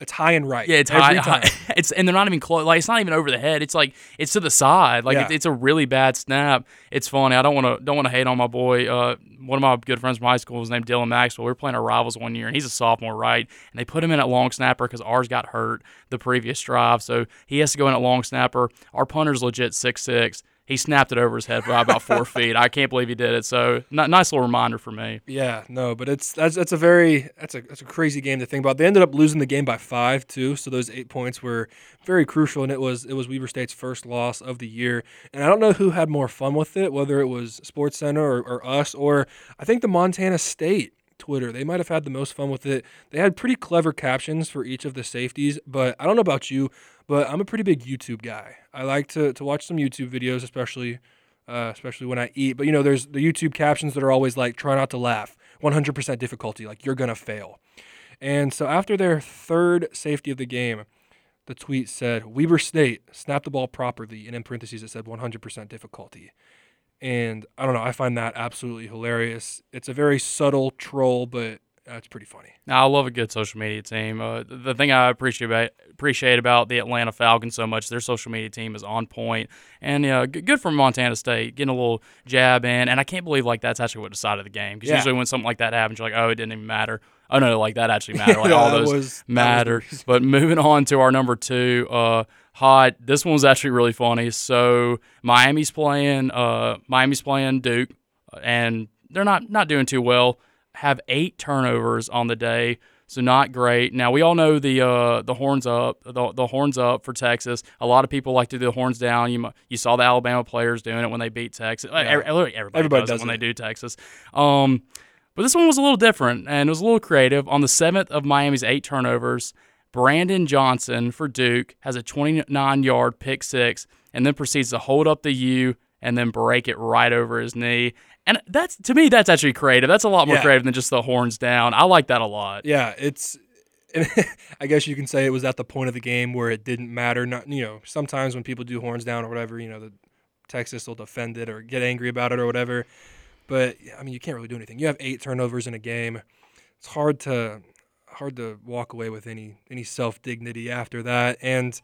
[SPEAKER 2] it's high and right.
[SPEAKER 3] yeah, it's high, high- it's and they're not even close. Like it's not even over the head. It's like it's to the side. Like
[SPEAKER 2] Yeah.
[SPEAKER 3] it's, it's a really bad snap. It's funny. I don't want to don't want to hate on my boy. Uh, one of my good friends from high school was named Dylan Maxwell. We were playing our rivals one year, and he's a sophomore, right? And they put him in at long snapper because ours got hurt the previous drive, so he has to go in at long snapper. Our punter's legit six six. He snapped it over his head by about four feet. I can't believe he did it. So, n- nice little reminder for me.
[SPEAKER 2] Yeah, no, but it's that's that's a very that's a that's a crazy game to think about. They ended up losing the game by five too, so those eight points were very crucial, and it was it was Weber State's first loss of the year. And I don't know who had more fun with it, whether it was Sports Center or, or us, or I think the Montana State Twitter. They might have had the most fun with it. They had pretty clever captions for each of the safeties, but I don't know about you, but I'm a pretty big YouTube guy. I like to to watch some YouTube videos, especially uh, especially when I eat. But you know, there's the YouTube captions that are always like, try not to laugh, 100% difficulty, like you're gonna fail. And so after their third safety of the game, the tweet said, Weber State snapped the ball properly, and in parentheses it said 100% difficulty. And I don't know, I find that absolutely hilarious. It's a very subtle troll, but uh, it's pretty funny.
[SPEAKER 3] Now, I love a good social media team. Uh, the thing I appreciate about, appreciate about the Atlanta Falcons so much, their social media team is on point, and g- good for Montana State getting a little jab in. And I can't believe like that's actually what decided the game because
[SPEAKER 2] Yeah.
[SPEAKER 3] usually when something like that happens, you're like, oh, it didn't even matter. Oh no, like that actually mattered. Like
[SPEAKER 2] Yeah,
[SPEAKER 3] all those
[SPEAKER 2] was- was
[SPEAKER 3] mattered.
[SPEAKER 2] reason.
[SPEAKER 3] but moving on to our number two, uh, hot. This one was actually really funny. So Miami's playing, uh, Miami's playing Duke, and they're not not doing too well. Have eight turnovers on the day, so not great. Now we all know the uh, the horns up, the, the horns up for Texas. A lot of people like to do the horns down. You you saw the Alabama players doing it when they beat Texas. Every- Everybody,
[SPEAKER 2] Everybody
[SPEAKER 3] does,
[SPEAKER 2] does
[SPEAKER 3] it when
[SPEAKER 2] it.
[SPEAKER 3] they do Texas. Um, but this one was a little different and it was a little creative. On the seventh of Miami's eight turnovers, Brandon Johnson for Duke has a 29 yard pick six and then proceeds to hold up the U and then break it right over his knee. And that's to me, that's actually creative. That's a lot more
[SPEAKER 2] Yeah.
[SPEAKER 3] creative than just the horns down. I like that a lot.
[SPEAKER 2] Yeah, it's. I guess you can say it was at the point of the game where it didn't matter. Not you know sometimes when people do horns down or whatever, you know the Texas will defend it or get angry about it or whatever. But I mean, you can't really do anything. You have eight turnovers in a game. It's hard to hard to walk away with any any self dignity after that. And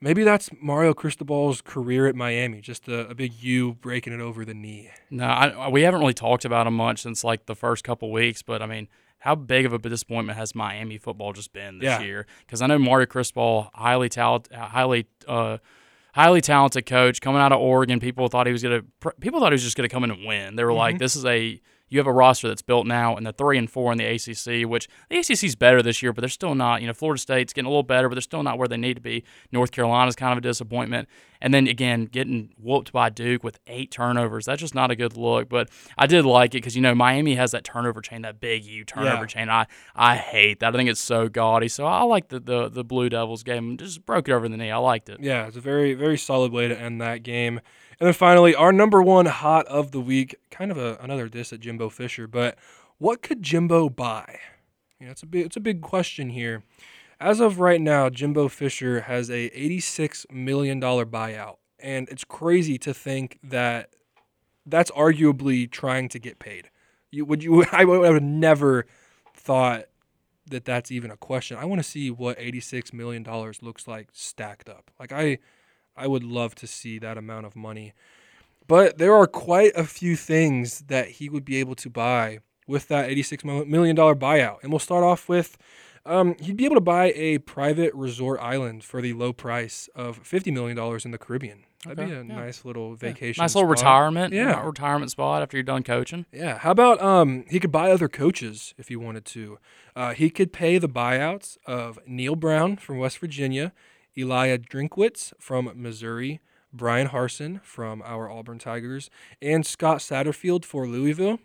[SPEAKER 2] maybe that's Mario Cristobal's career at Miami. Just a, a big U breaking it over the knee.
[SPEAKER 3] No, I, uh, we haven't really talked about him much since like the first couple weeks, but I mean, how big of a disappointment has Miami football just been this
[SPEAKER 2] Yeah.
[SPEAKER 3] year? Because I know Mario Cristobal, highly talent, uh, highly, uh, highly talented coach coming out of Oregon. People thought he was gonna, people thought he was just gonna come in and win. They were like, mm-hmm. this is a you have a roster that's built now, and they're three and four in the ACC, which the ACC is better this year, but they're still not. You know, Florida State's getting a little better, but they're still not where they need to be. North Carolina's kind of a disappointment, and then again getting whooped by Duke with eight turnovers. That's just not a good look. But I did like it because you know Miami has that turnover chain, that big U turnover
[SPEAKER 2] Yeah.
[SPEAKER 3] chain. I I hate that. I think it's so gaudy. So I like the the, the Blue Devils game. Just broke it over the knee. I liked it.
[SPEAKER 2] Yeah, it's a very, very solid way to end that game. And then finally, our number one hot of the week, kind of a, another diss at Jimbo Fisher, but what could Jimbo buy? You know, it's a big, it's a big question here. As of right now, Jimbo Fisher has a $86 million buyout, and it's crazy to think that that's arguably trying to get paid. You would you? I would, have never thought that that's even a question. I want to see what $86 million looks like stacked up. Like I I would love to see that amount of money. But there are quite a few things that he would be able to buy with that $86 million buyout. And we'll start off with um, he'd be able to buy a private resort island for the low price of $50 million in the Caribbean. That'd be a
[SPEAKER 3] yeah.
[SPEAKER 2] nice little vacation.
[SPEAKER 3] Nice little
[SPEAKER 2] spot.
[SPEAKER 3] retirement.
[SPEAKER 2] Yeah.
[SPEAKER 3] retirement spot after you're done coaching.
[SPEAKER 2] Yeah. How about um he could buy other coaches if he wanted to. Uh, he could pay the buyouts of Neal Brown from West Virginia, Eliah Drinkwitz from Missouri, Bryan Harsin from our Auburn Tigers, and Scott Satterfield for Louisville,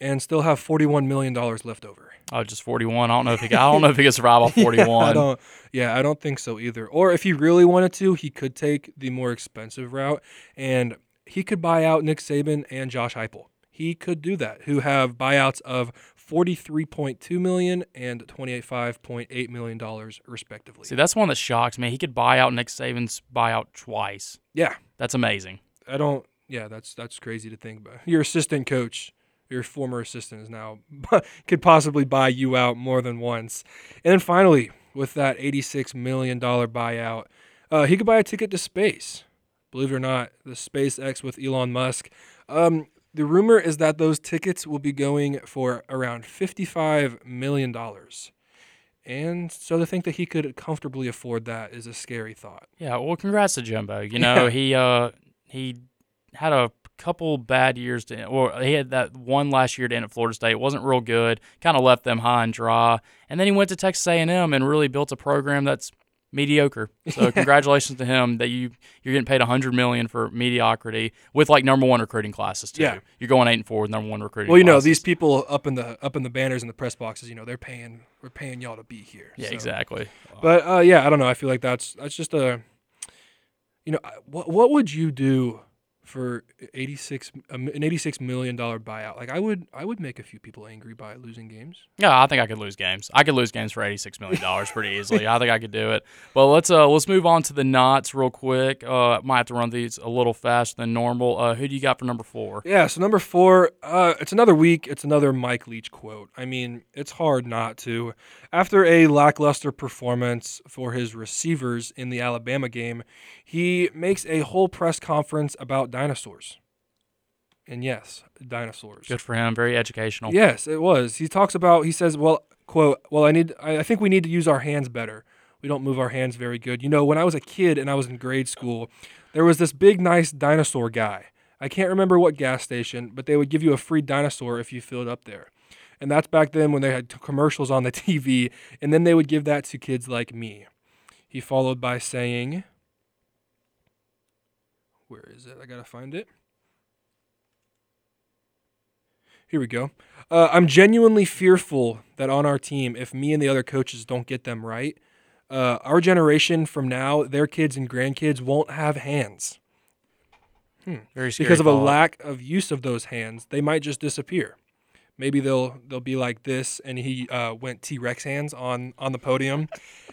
[SPEAKER 2] and still have forty-one million dollars left over.
[SPEAKER 3] Oh, just 41. I don't know if he. I don't know if he can survive off 41.
[SPEAKER 2] I don't. Yeah, I don't think so either. Or if he really wanted to, he could take the more expensive route, and he could buy out Nick Saban and Josh Heupel. He could do that. Who have buyouts of forty-three point two million and twenty-five point eight million dollars respectively.
[SPEAKER 3] See, that's one that shocks me. He could buy out Nick Saban's buyout twice.
[SPEAKER 2] yeah,
[SPEAKER 3] That's amazing.
[SPEAKER 2] I don't. yeah, that's that's crazy to think about. Your assistant coach, your former assistant, is now could possibly buy you out more than once. And then finally, with that eighty-six million dollar buyout, uh, he could buy a ticket to space. Believe it or not, the SpaceX with Elon Musk. Um, the rumor is that those tickets will be going for around fifty-five million dollars. And so to think that he could comfortably afford that is a scary thought.
[SPEAKER 3] Yeah, well, congrats to Jumbo. You know, he uh he had a couple bad years to, end, or he had that one last year to end at Florida State. It wasn't real good. Kind of left them high and dry. And then he went to Texas A&M and really built a program that's mediocre. So congratulations to him that you you're getting paid 100 million for mediocrity with like number one recruiting classes too.
[SPEAKER 2] Yeah.
[SPEAKER 3] You're going eight and four with number one recruiting.
[SPEAKER 2] Well, you know, these people up in the up in the banners and the press boxes, you know, they're paying we're paying y'all to be here.
[SPEAKER 3] Yeah,
[SPEAKER 2] So-
[SPEAKER 3] exactly.
[SPEAKER 2] But uh, yeah, I don't know. I feel like that's that's just a you know, what what would you do for 86 um, an 86 million dollar buyout? Like I would I would make a few people angry by losing games.
[SPEAKER 3] Yeah, I think I could lose games. I could lose games for eighty six million dollars pretty easily. I think I could do it. But let's uh let's move on to the knots real quick. Uh, might have to run these a little faster than normal. Uh, who do you got for number four?
[SPEAKER 2] Yeah, so number 4, uh it's another week, it's another Mike Leach quote. I mean, it's hard not to. After a lackluster performance for his receivers in the Alabama game, he makes a whole press conference about dinosaurs. And yes, dinosaurs.
[SPEAKER 3] Good for him. Very educational.
[SPEAKER 2] Yes, it was. He talks about. He says, "Well, quote. Well, I need. I, I think we need to use our hands better. We don't move our hands very good. You know, when I was a kid and I was in grade school, there was this big, nice dinosaur guy. I can't remember what gas station, but they would give you a free dinosaur if you filled up there. And that's back then when they had t- commercials on the TV, and then they would give that to kids like me. He followed by saying, "Where is it? I gotta find it." Here we go. Uh, I'm genuinely fearful that on our team, if me and the other coaches don't get them right, uh, our generation from now, their kids and grandkids won't have hands
[SPEAKER 3] Very scary
[SPEAKER 2] because of a lack of use of those hands. They might just disappear. Maybe they'll they'll be like this. And he uh, went T Rex hands on on the podium,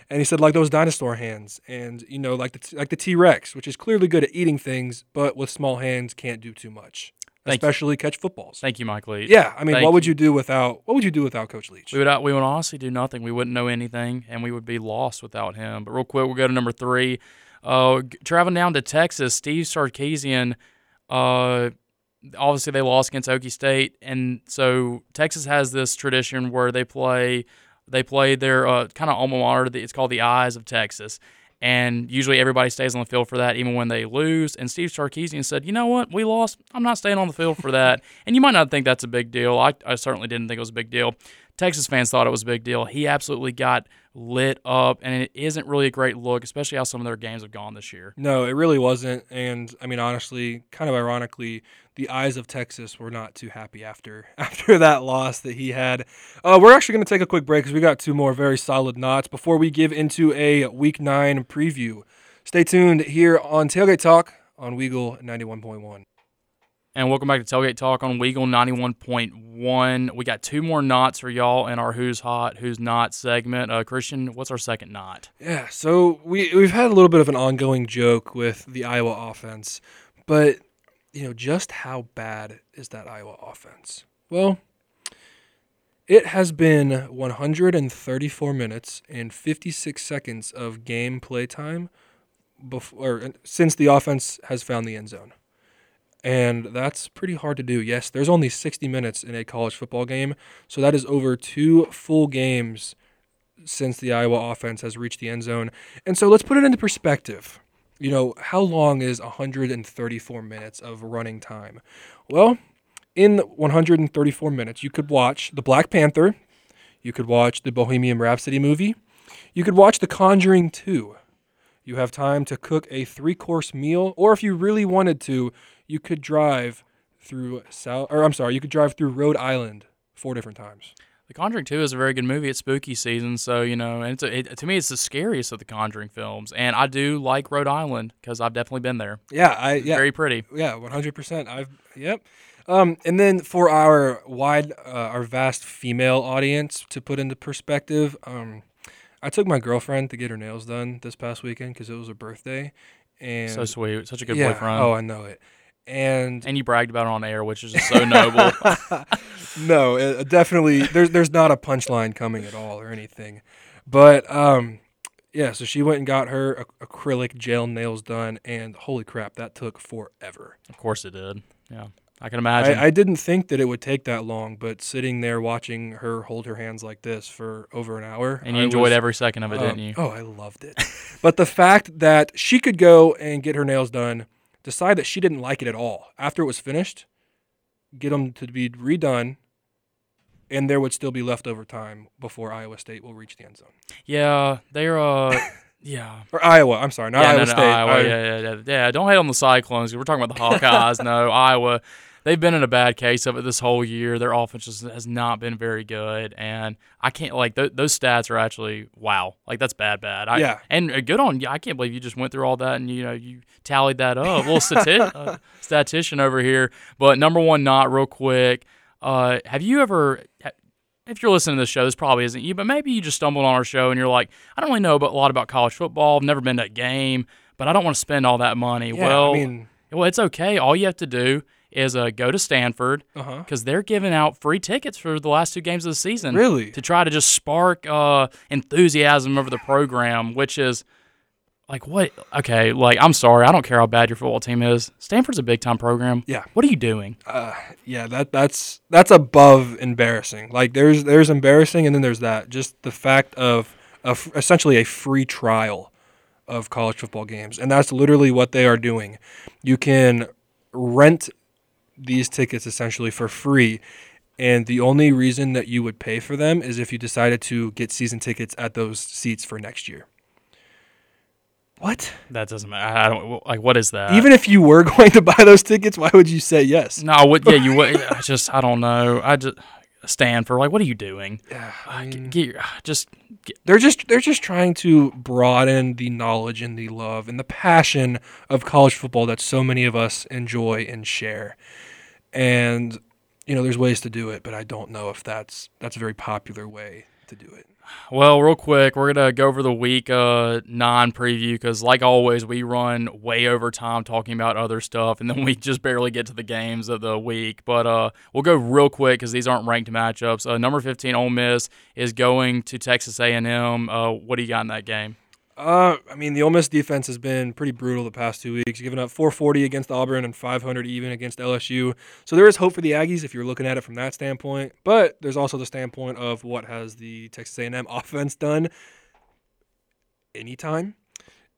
[SPEAKER 2] and he said like those dinosaur hands, and you know like the t- like the T Rex, which is clearly good at eating things, but with small hands can't do too much,
[SPEAKER 3] Thank you.
[SPEAKER 2] especially catch footballs.
[SPEAKER 3] Thank you, Mike Leach.
[SPEAKER 2] Yeah, I mean,
[SPEAKER 3] Thank
[SPEAKER 2] what would
[SPEAKER 3] you.
[SPEAKER 2] you do without what would you do without Coach Leach?
[SPEAKER 3] We would uh, we would honestly do nothing. We wouldn't know anything, and we would be lost without him. But real quick, we'll go to number three. Uh, traveling down to Texas, Steve Sarkisian. Uh, obviously they lost against Okie State, and so Texas has this tradition where they play they play their uh, kind of alma mater. It's called the Eyes of Texas. And usually everybody stays on the field for that, even when they lose. And Steve Sarkisian said, "You know what? We lost. I'm not staying on the field for that." and you might not think that's a big deal. I, I certainly didn't think it was a big deal. Texas fans thought it was a big deal. He absolutely got lit up, and it isn't really a great look, especially how some of their games have gone this year.
[SPEAKER 2] No, it really wasn't. And I mean, honestly, kind of ironically, the eyes of Texas were not too happy after after that loss that he had. Uh, we're actually going to take a quick break because we got two more very solid knots before we give into a Week Nine preview. Stay tuned here on Tailgate Talk on Weagle ninety one point one.
[SPEAKER 3] And welcome back to Tailgate Talk on Weagle 91.1. We got two more knots for y'all in our Who's Hot, Who's Not segment. Uh, Christian, what's our second knot?
[SPEAKER 2] Yeah, so we we've had a little bit of an ongoing joke with the Iowa offense, but you know, just how bad is that Iowa offense? Well, it has been 134 minutes and 56 seconds of game play time before uh, since the offense has found the end zone. And that's pretty hard to do. Yes, there's only 60 minutes in a college football game, so that is over two full games since the Iowa offense has reached the end zone. And so let's put it into perspective. You know, how long is 134 minutes of running time? Well, in 134 minutes, you could watch The Black Panther, you could watch the Bohemian Rhapsody movie, you could watch The Conjuring 2. You have time to cook a three course meal, or if you really wanted to, you could drive through South, or I'm sorry, you could drive through Rhode Island four different times.
[SPEAKER 3] The Conjuring 2 is a very good movie. It's spooky season, so, you know, and it's a, it, to me, it's the scariest of the Conjuring films. And I do like Rhode Island because I've definitely been there.
[SPEAKER 2] Yeah, I yeah,
[SPEAKER 3] very pretty.
[SPEAKER 2] Yeah, one hundred percent. I've yep. Um, and then for our wide, uh, our vast female audience to put into perspective, um, I took my girlfriend to get her nails done this past weekend because it was her birthday, and
[SPEAKER 3] So sweet. Such a good
[SPEAKER 2] yeah,
[SPEAKER 3] boyfriend.
[SPEAKER 2] oh, I know it. And
[SPEAKER 3] And you bragged about it on air, which is just so noble.
[SPEAKER 2] no, uh, definitely there's there's not a punchline coming at all or anything. But um yeah, so she went and got her ac- acrylic gel nails done and holy crap, that took forever.
[SPEAKER 3] of course it did. Yeah, I can imagine.
[SPEAKER 2] I, I didn't think that it would take that long, but sitting there watching her hold her hands like this for over an hour.
[SPEAKER 3] and you
[SPEAKER 2] I
[SPEAKER 3] enjoyed
[SPEAKER 2] was-
[SPEAKER 3] every second of it,
[SPEAKER 2] um,
[SPEAKER 3] didn't you?
[SPEAKER 2] Oh, I loved it. but the fact that she could go and get her nails done, decide that she didn't like it at all after it was finished, get them to be redone, and there would still be leftover time before Iowa State will reach the end zone.
[SPEAKER 3] Yeah, they're uh, yeah.
[SPEAKER 2] Or Iowa, I'm sorry, not
[SPEAKER 3] yeah,
[SPEAKER 2] Iowa
[SPEAKER 3] no, no,
[SPEAKER 2] State.
[SPEAKER 3] Iowa,
[SPEAKER 2] I-
[SPEAKER 3] yeah, yeah, yeah, yeah. Don't hate on the Cyclones. We're talking about the Hawkeyes. no, Iowa. They've been in a bad case of it this whole year. Their offense just has not been very good, and I can't like th- those stats are actually wow. Like that's bad, bad. I,
[SPEAKER 2] Yeah.
[SPEAKER 3] and uh, good on you. I can't believe you just went through all that and you know you tallied that up. A little stati- uh, statistician over here. But number one, not real quick. Uh, have you ever? if you're listening to this show, this probably isn't you, but maybe you just stumbled on our show and you're like, I don't really know about, a lot about college football. I've never been to a game, but I don't want to spend all that money.
[SPEAKER 2] Yeah,
[SPEAKER 3] well,
[SPEAKER 2] I mean,
[SPEAKER 3] well, it's okay. All you have to do is uh, go to Stanford because they're giving out free tickets for the last two games of the season
[SPEAKER 2] Really?
[SPEAKER 3] to try to just spark uh, enthusiasm over the program, which is like what? Okay, like I'm sorry, I don't care how bad your football team is. Stanford's a big time program.
[SPEAKER 2] Yeah.
[SPEAKER 3] What are you doing?
[SPEAKER 2] Uh, yeah, that that's that's above embarrassing. Like there's there's embarrassing, and then there's that. Just the fact of a essentially a free trial of college football games, and that's literally what they are doing. You can rent these tickets essentially for free. And the only reason that you would pay for them is if you decided to get season tickets at those seats for next year. What?
[SPEAKER 3] That doesn't matter. I don't like. What is that?
[SPEAKER 2] Even if you were going to buy those tickets, why would you say yes?
[SPEAKER 3] no, what? Yeah, you would. I just, I don't know. I just Stanford. Like, what are you doing?
[SPEAKER 2] Yeah,
[SPEAKER 3] I
[SPEAKER 2] mean,
[SPEAKER 3] get your, just get,
[SPEAKER 2] they're just they're just trying to broaden the knowledge and the love and the passion of college football that so many of us enjoy and share. And you know, there's ways to do it, but I don't know if that's that's a very popular way to do it.
[SPEAKER 3] Well, real quick, we're gonna go over the week uh, nine preview because, like always, we run way over time talking about other stuff, and then we just barely get to the games of the week. But uh, we'll go real quick because these aren't ranked matchups. Uh, number fifteen, Ole Miss is going to Texas A&M. Uh, what do you got in that game?
[SPEAKER 2] Uh, I mean, the Ole Miss defense has been pretty brutal the past two weeks, giving up 440 against Auburn and 500 even against LSU. So there is hope for the Aggies if you're looking at it from that standpoint. But there's also the standpoint of what has the Texas A&M offense done anytime.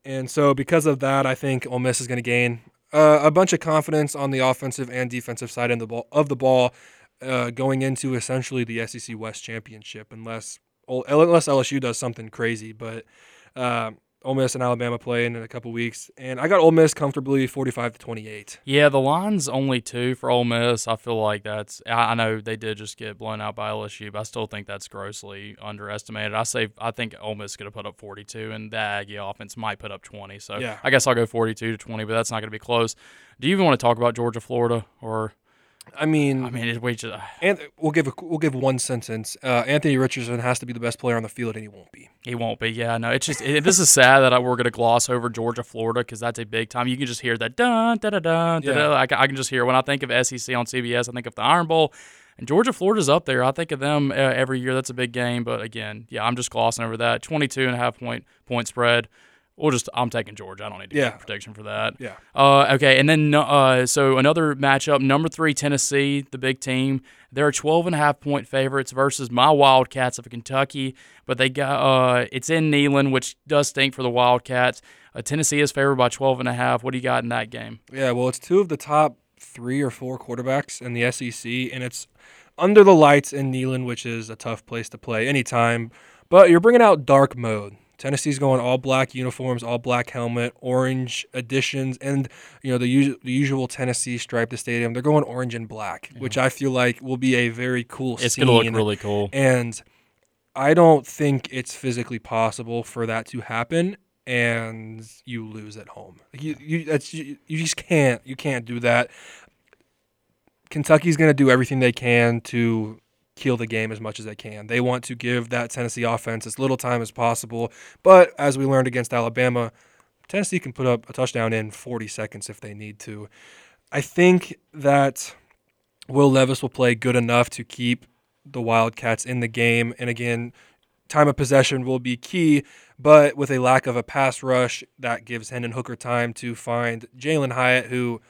[SPEAKER 2] And so because of that, I think Ole Miss is going to gain uh, a bunch of confidence on the offensive and defensive side of the ball, of the ball uh, going into essentially the SEC West championship, unless unless LSU does something crazy. But uh, Ole Miss and Alabama play in a couple weeks, and I got Ole Miss comfortably, forty-five to twenty-eight.
[SPEAKER 3] Yeah, the line's only two for Ole Miss. I feel like that's. I I know they did just get blown out by LSU, but I still think that's grossly underestimated. I say I think Ole Miss is going to put up 42, and the Aggie offense might put up 20. So
[SPEAKER 2] Yeah.
[SPEAKER 3] I guess I'll go 42 to 20, but that's not going to be close. Do you even want to talk about Georgia, Florida, or
[SPEAKER 2] I mean,
[SPEAKER 3] I mean, it- we just
[SPEAKER 2] and we'll give a, we'll give one sentence. Uh, Anthony Richardson has to be the best player on the field, and he won't be.
[SPEAKER 3] he won't be. Yeah, no, it's just it, this is sad that I, we're going to gloss over Georgia, Florida because that's a big time. You can just hear that dun da da dun da da. I, I can just hear when I think of SEC on CBS, I think of the Iron Bowl. And Georgia, Florida's up there. I think of them uh, every year. That's a big game. But again, yeah, I'm just glossing over that. 22 and a half point point spread. We'll just I'm taking Georgia. I don't need to
[SPEAKER 2] Yeah.
[SPEAKER 3] get a prediction for that.
[SPEAKER 2] Yeah.
[SPEAKER 3] Uh, okay, and then uh, so another matchup, number three Tennessee, the big team. They're 12 and a half point favorites versus my Wildcats of Kentucky, but they got uh, it's in Neyland, which does stink for the Wildcats. Uh, Tennessee is favored by 12 and a half. What do you got in that game?
[SPEAKER 2] Yeah, well, it's two of the top three or four quarterbacks in the SEC, and it's under the lights in Neyland, which is a tough place to play anytime. But you're bringing out dark mode. Tennessee's going all black uniforms, all black helmet, orange additions, and you know the usual the usual Tennessee stripe the stadium. They're going orange and black, which I feel like will be a very cool
[SPEAKER 3] It's
[SPEAKER 2] scene.
[SPEAKER 3] gonna look really cool.
[SPEAKER 2] And I don't think it's physically possible for that to happen and you lose at home. Like, You you that's you, you just can't you can't do that. Kentucky's going to do everything they can to kill the game as much as they can. They want to give that Tennessee offense as little time as possible, but as we learned against Alabama, Tennessee can put up a touchdown in 40 seconds if they need to. I think that Will Levis will play good enough to keep the Wildcats in the game. And again, time of possession will be key, but with a lack of a pass rush, that gives Hendon Hooker time to find Jalin Hyatt, who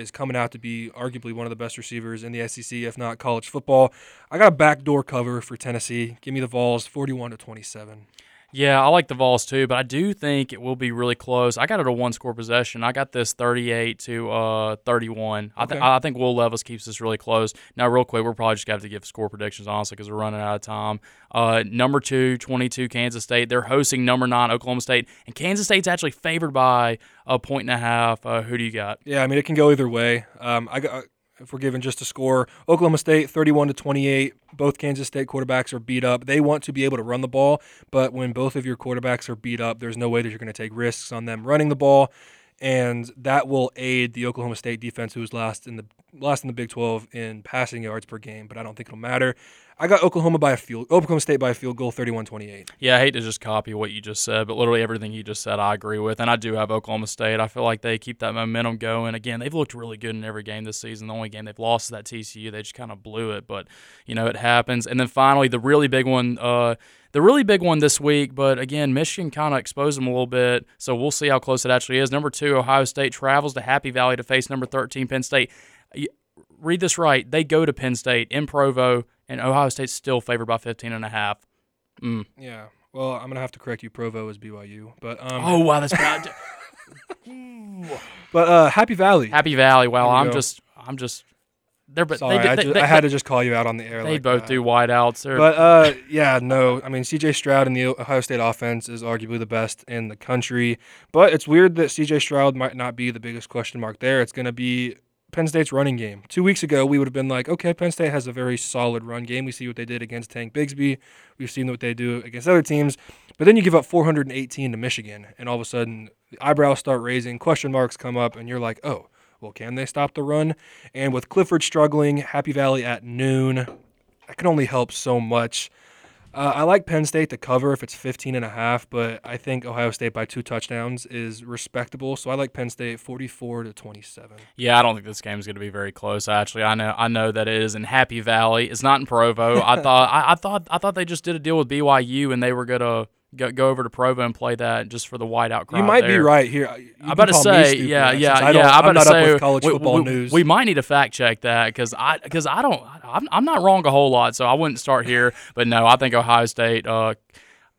[SPEAKER 2] is coming out to be arguably one of the best receivers in the SEC, if not college football. I got a backdoor cover for Tennessee. Give me the Vols 41 to 27.
[SPEAKER 3] Yeah, I like the Vols too, but I do think it will be really close. I got it a one score possession. I got this 38 to uh, 31. I, th-
[SPEAKER 2] Okay.
[SPEAKER 3] I think Will Levis keeps this really close. Now, real quick, we're probably just going to have to give score predictions, honestly, because we're running out of time. Uh, number two, 22, Kansas State. They're hosting number nine, Oklahoma State. And Kansas State's actually favored by a point and a half. Uh, who do you got?
[SPEAKER 2] Yeah, I mean it can go either way. Um, I got if we're given just a score, Oklahoma State 31 to 28. Both Kansas State quarterbacks are beat up. They want to be able to run the ball, but when both of your quarterbacks are beat up, there's no way that you're going to take risks on them running the ball, and that will aid the Oklahoma State defense, who's last in the last in the Big 12 in passing yards per game. But I don't think it'll matter. I got Oklahoma by a field, Oklahoma State by a field goal, 31-28.
[SPEAKER 3] Yeah, I hate to just copy what you just said, but literally everything you just said, I agree with. And I do have Oklahoma State. I feel like they keep that momentum going. Again, they've looked really good in every game this season. The only game they've lost is that TCU. They just kind of blew it, but you know it happens. And then finally, the really big one. Uh, the really big one this week, but again, Michigan kind of exposed them a little bit, so we'll see how close it actually is. Number two, Ohio State travels to Happy Valley to face number 13, Penn State. Read this right. They go to Penn State in Provo, and Ohio State's still favored by 15 and a half. Mm.
[SPEAKER 2] Yeah. Well, I'm gonna have to correct you. Provo is BYU, but um,
[SPEAKER 3] Oh, wow, that's bad.
[SPEAKER 2] but uh, Happy Valley.
[SPEAKER 3] Happy Valley. Well, I'm
[SPEAKER 2] go.
[SPEAKER 3] just, I'm just, they're, but
[SPEAKER 2] Sorry,
[SPEAKER 3] they,
[SPEAKER 2] I,
[SPEAKER 3] they,
[SPEAKER 2] ju-
[SPEAKER 3] they,
[SPEAKER 2] I had to just call you out on the air.
[SPEAKER 3] they
[SPEAKER 2] like
[SPEAKER 3] both
[SPEAKER 2] that.
[SPEAKER 3] do wideouts.
[SPEAKER 2] But uh, yeah, no. I mean, C.J. Stroud in the Ohio State offense is arguably the best in the country. But it's weird that C.J. Stroud might not be the biggest question mark there. It's going to be Penn State's running game. Two weeks ago, we would have been like, okay, Penn State has a very solid run game. We see what they did against Tank Bigsby. We've seen what they do against other teams. But then you give up 418 to Michigan, and all of a sudden, the eyebrows start raising, question marks come up, and you're like, oh, well, can they stop the run? And with Clifford struggling, Happy Valley at noon, that can only help so much. Uh, I like Penn State to cover if it's 15 and a half, but I think Ohio State by two touchdowns is respectable. So I like Penn State 44 to 27.
[SPEAKER 3] yeah, I don't think this game is going to be very close. Actually, I know, I know that it is in Happy Valley. It's not in Provo. I thought, I, I thought, I thought they just did a deal with BYU and they were gonna go, go over to Provo and play that just for the whiteout crowd.
[SPEAKER 2] You might be right here.
[SPEAKER 3] I'm about to say, yeah, yeah,
[SPEAKER 2] I
[SPEAKER 3] yeah. I'm about
[SPEAKER 2] not
[SPEAKER 3] to say
[SPEAKER 2] up with college
[SPEAKER 3] we,
[SPEAKER 2] football
[SPEAKER 3] we,
[SPEAKER 2] news.
[SPEAKER 3] We might need to fact check that because I because I don't I'm, I'm not wrong a whole lot, so I wouldn't start here. But no, I think Ohio State. Uh,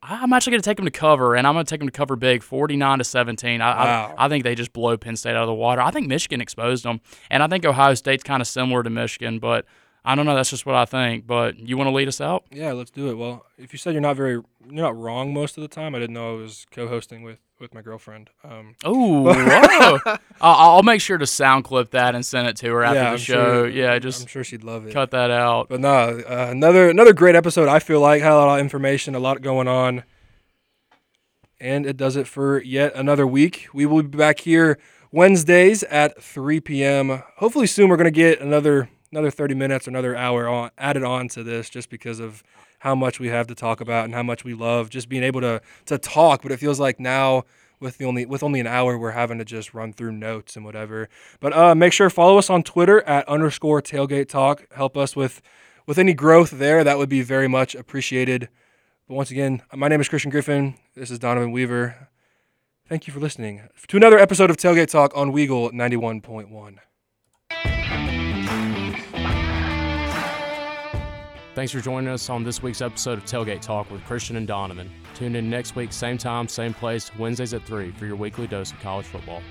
[SPEAKER 3] I'm actually going to take them to cover, and I'm going to take them to cover big, 49 to 17. I,
[SPEAKER 2] Wow.
[SPEAKER 3] I I think they just blow Penn State out of the water. I think Michigan exposed them, and I think Ohio State's kind of similar to Michigan, but I don't know. That's just what I think. But you want to lead us out?
[SPEAKER 2] yeah, let's do it. Well, if you said you're not very, you're not wrong most of the time. I didn't know I was co-hosting with with my girlfriend. Um,
[SPEAKER 3] Oh. I'll, make sure to sound clip that and send it to her after
[SPEAKER 2] yeah,
[SPEAKER 3] the
[SPEAKER 2] I'm
[SPEAKER 3] show.
[SPEAKER 2] Sure,
[SPEAKER 3] yeah, just
[SPEAKER 2] I'm sure she'd love it.
[SPEAKER 3] cut that out.
[SPEAKER 2] But no, uh, another another great episode. I feel like had a lot of information, a lot going on, and it does it for yet another week. We will be back here Wednesdays at 3 p.m. Hopefully soon. We're gonna get another another 30 minutes, another hour on added on to this, just because of how much we have to talk about and how much we love just being able to to talk. But it feels like now. With the only with only an hour, we're having to just run through notes and whatever. But uh, make sure follow us on Twitter at underscore tailgate talk. Help us with with any growth there, that would be very much appreciated. But once again, my name is Christian Griffin. This is Donovan Weaver. Thank you for listening to another episode of Tailgate Talk on Weagle 91.1.
[SPEAKER 3] Thanks for joining us on this week's episode of Tailgate Talk with Christian and Donovan. Tune in next week, same time, same place, Wednesdays at 3 for your weekly dose of college football.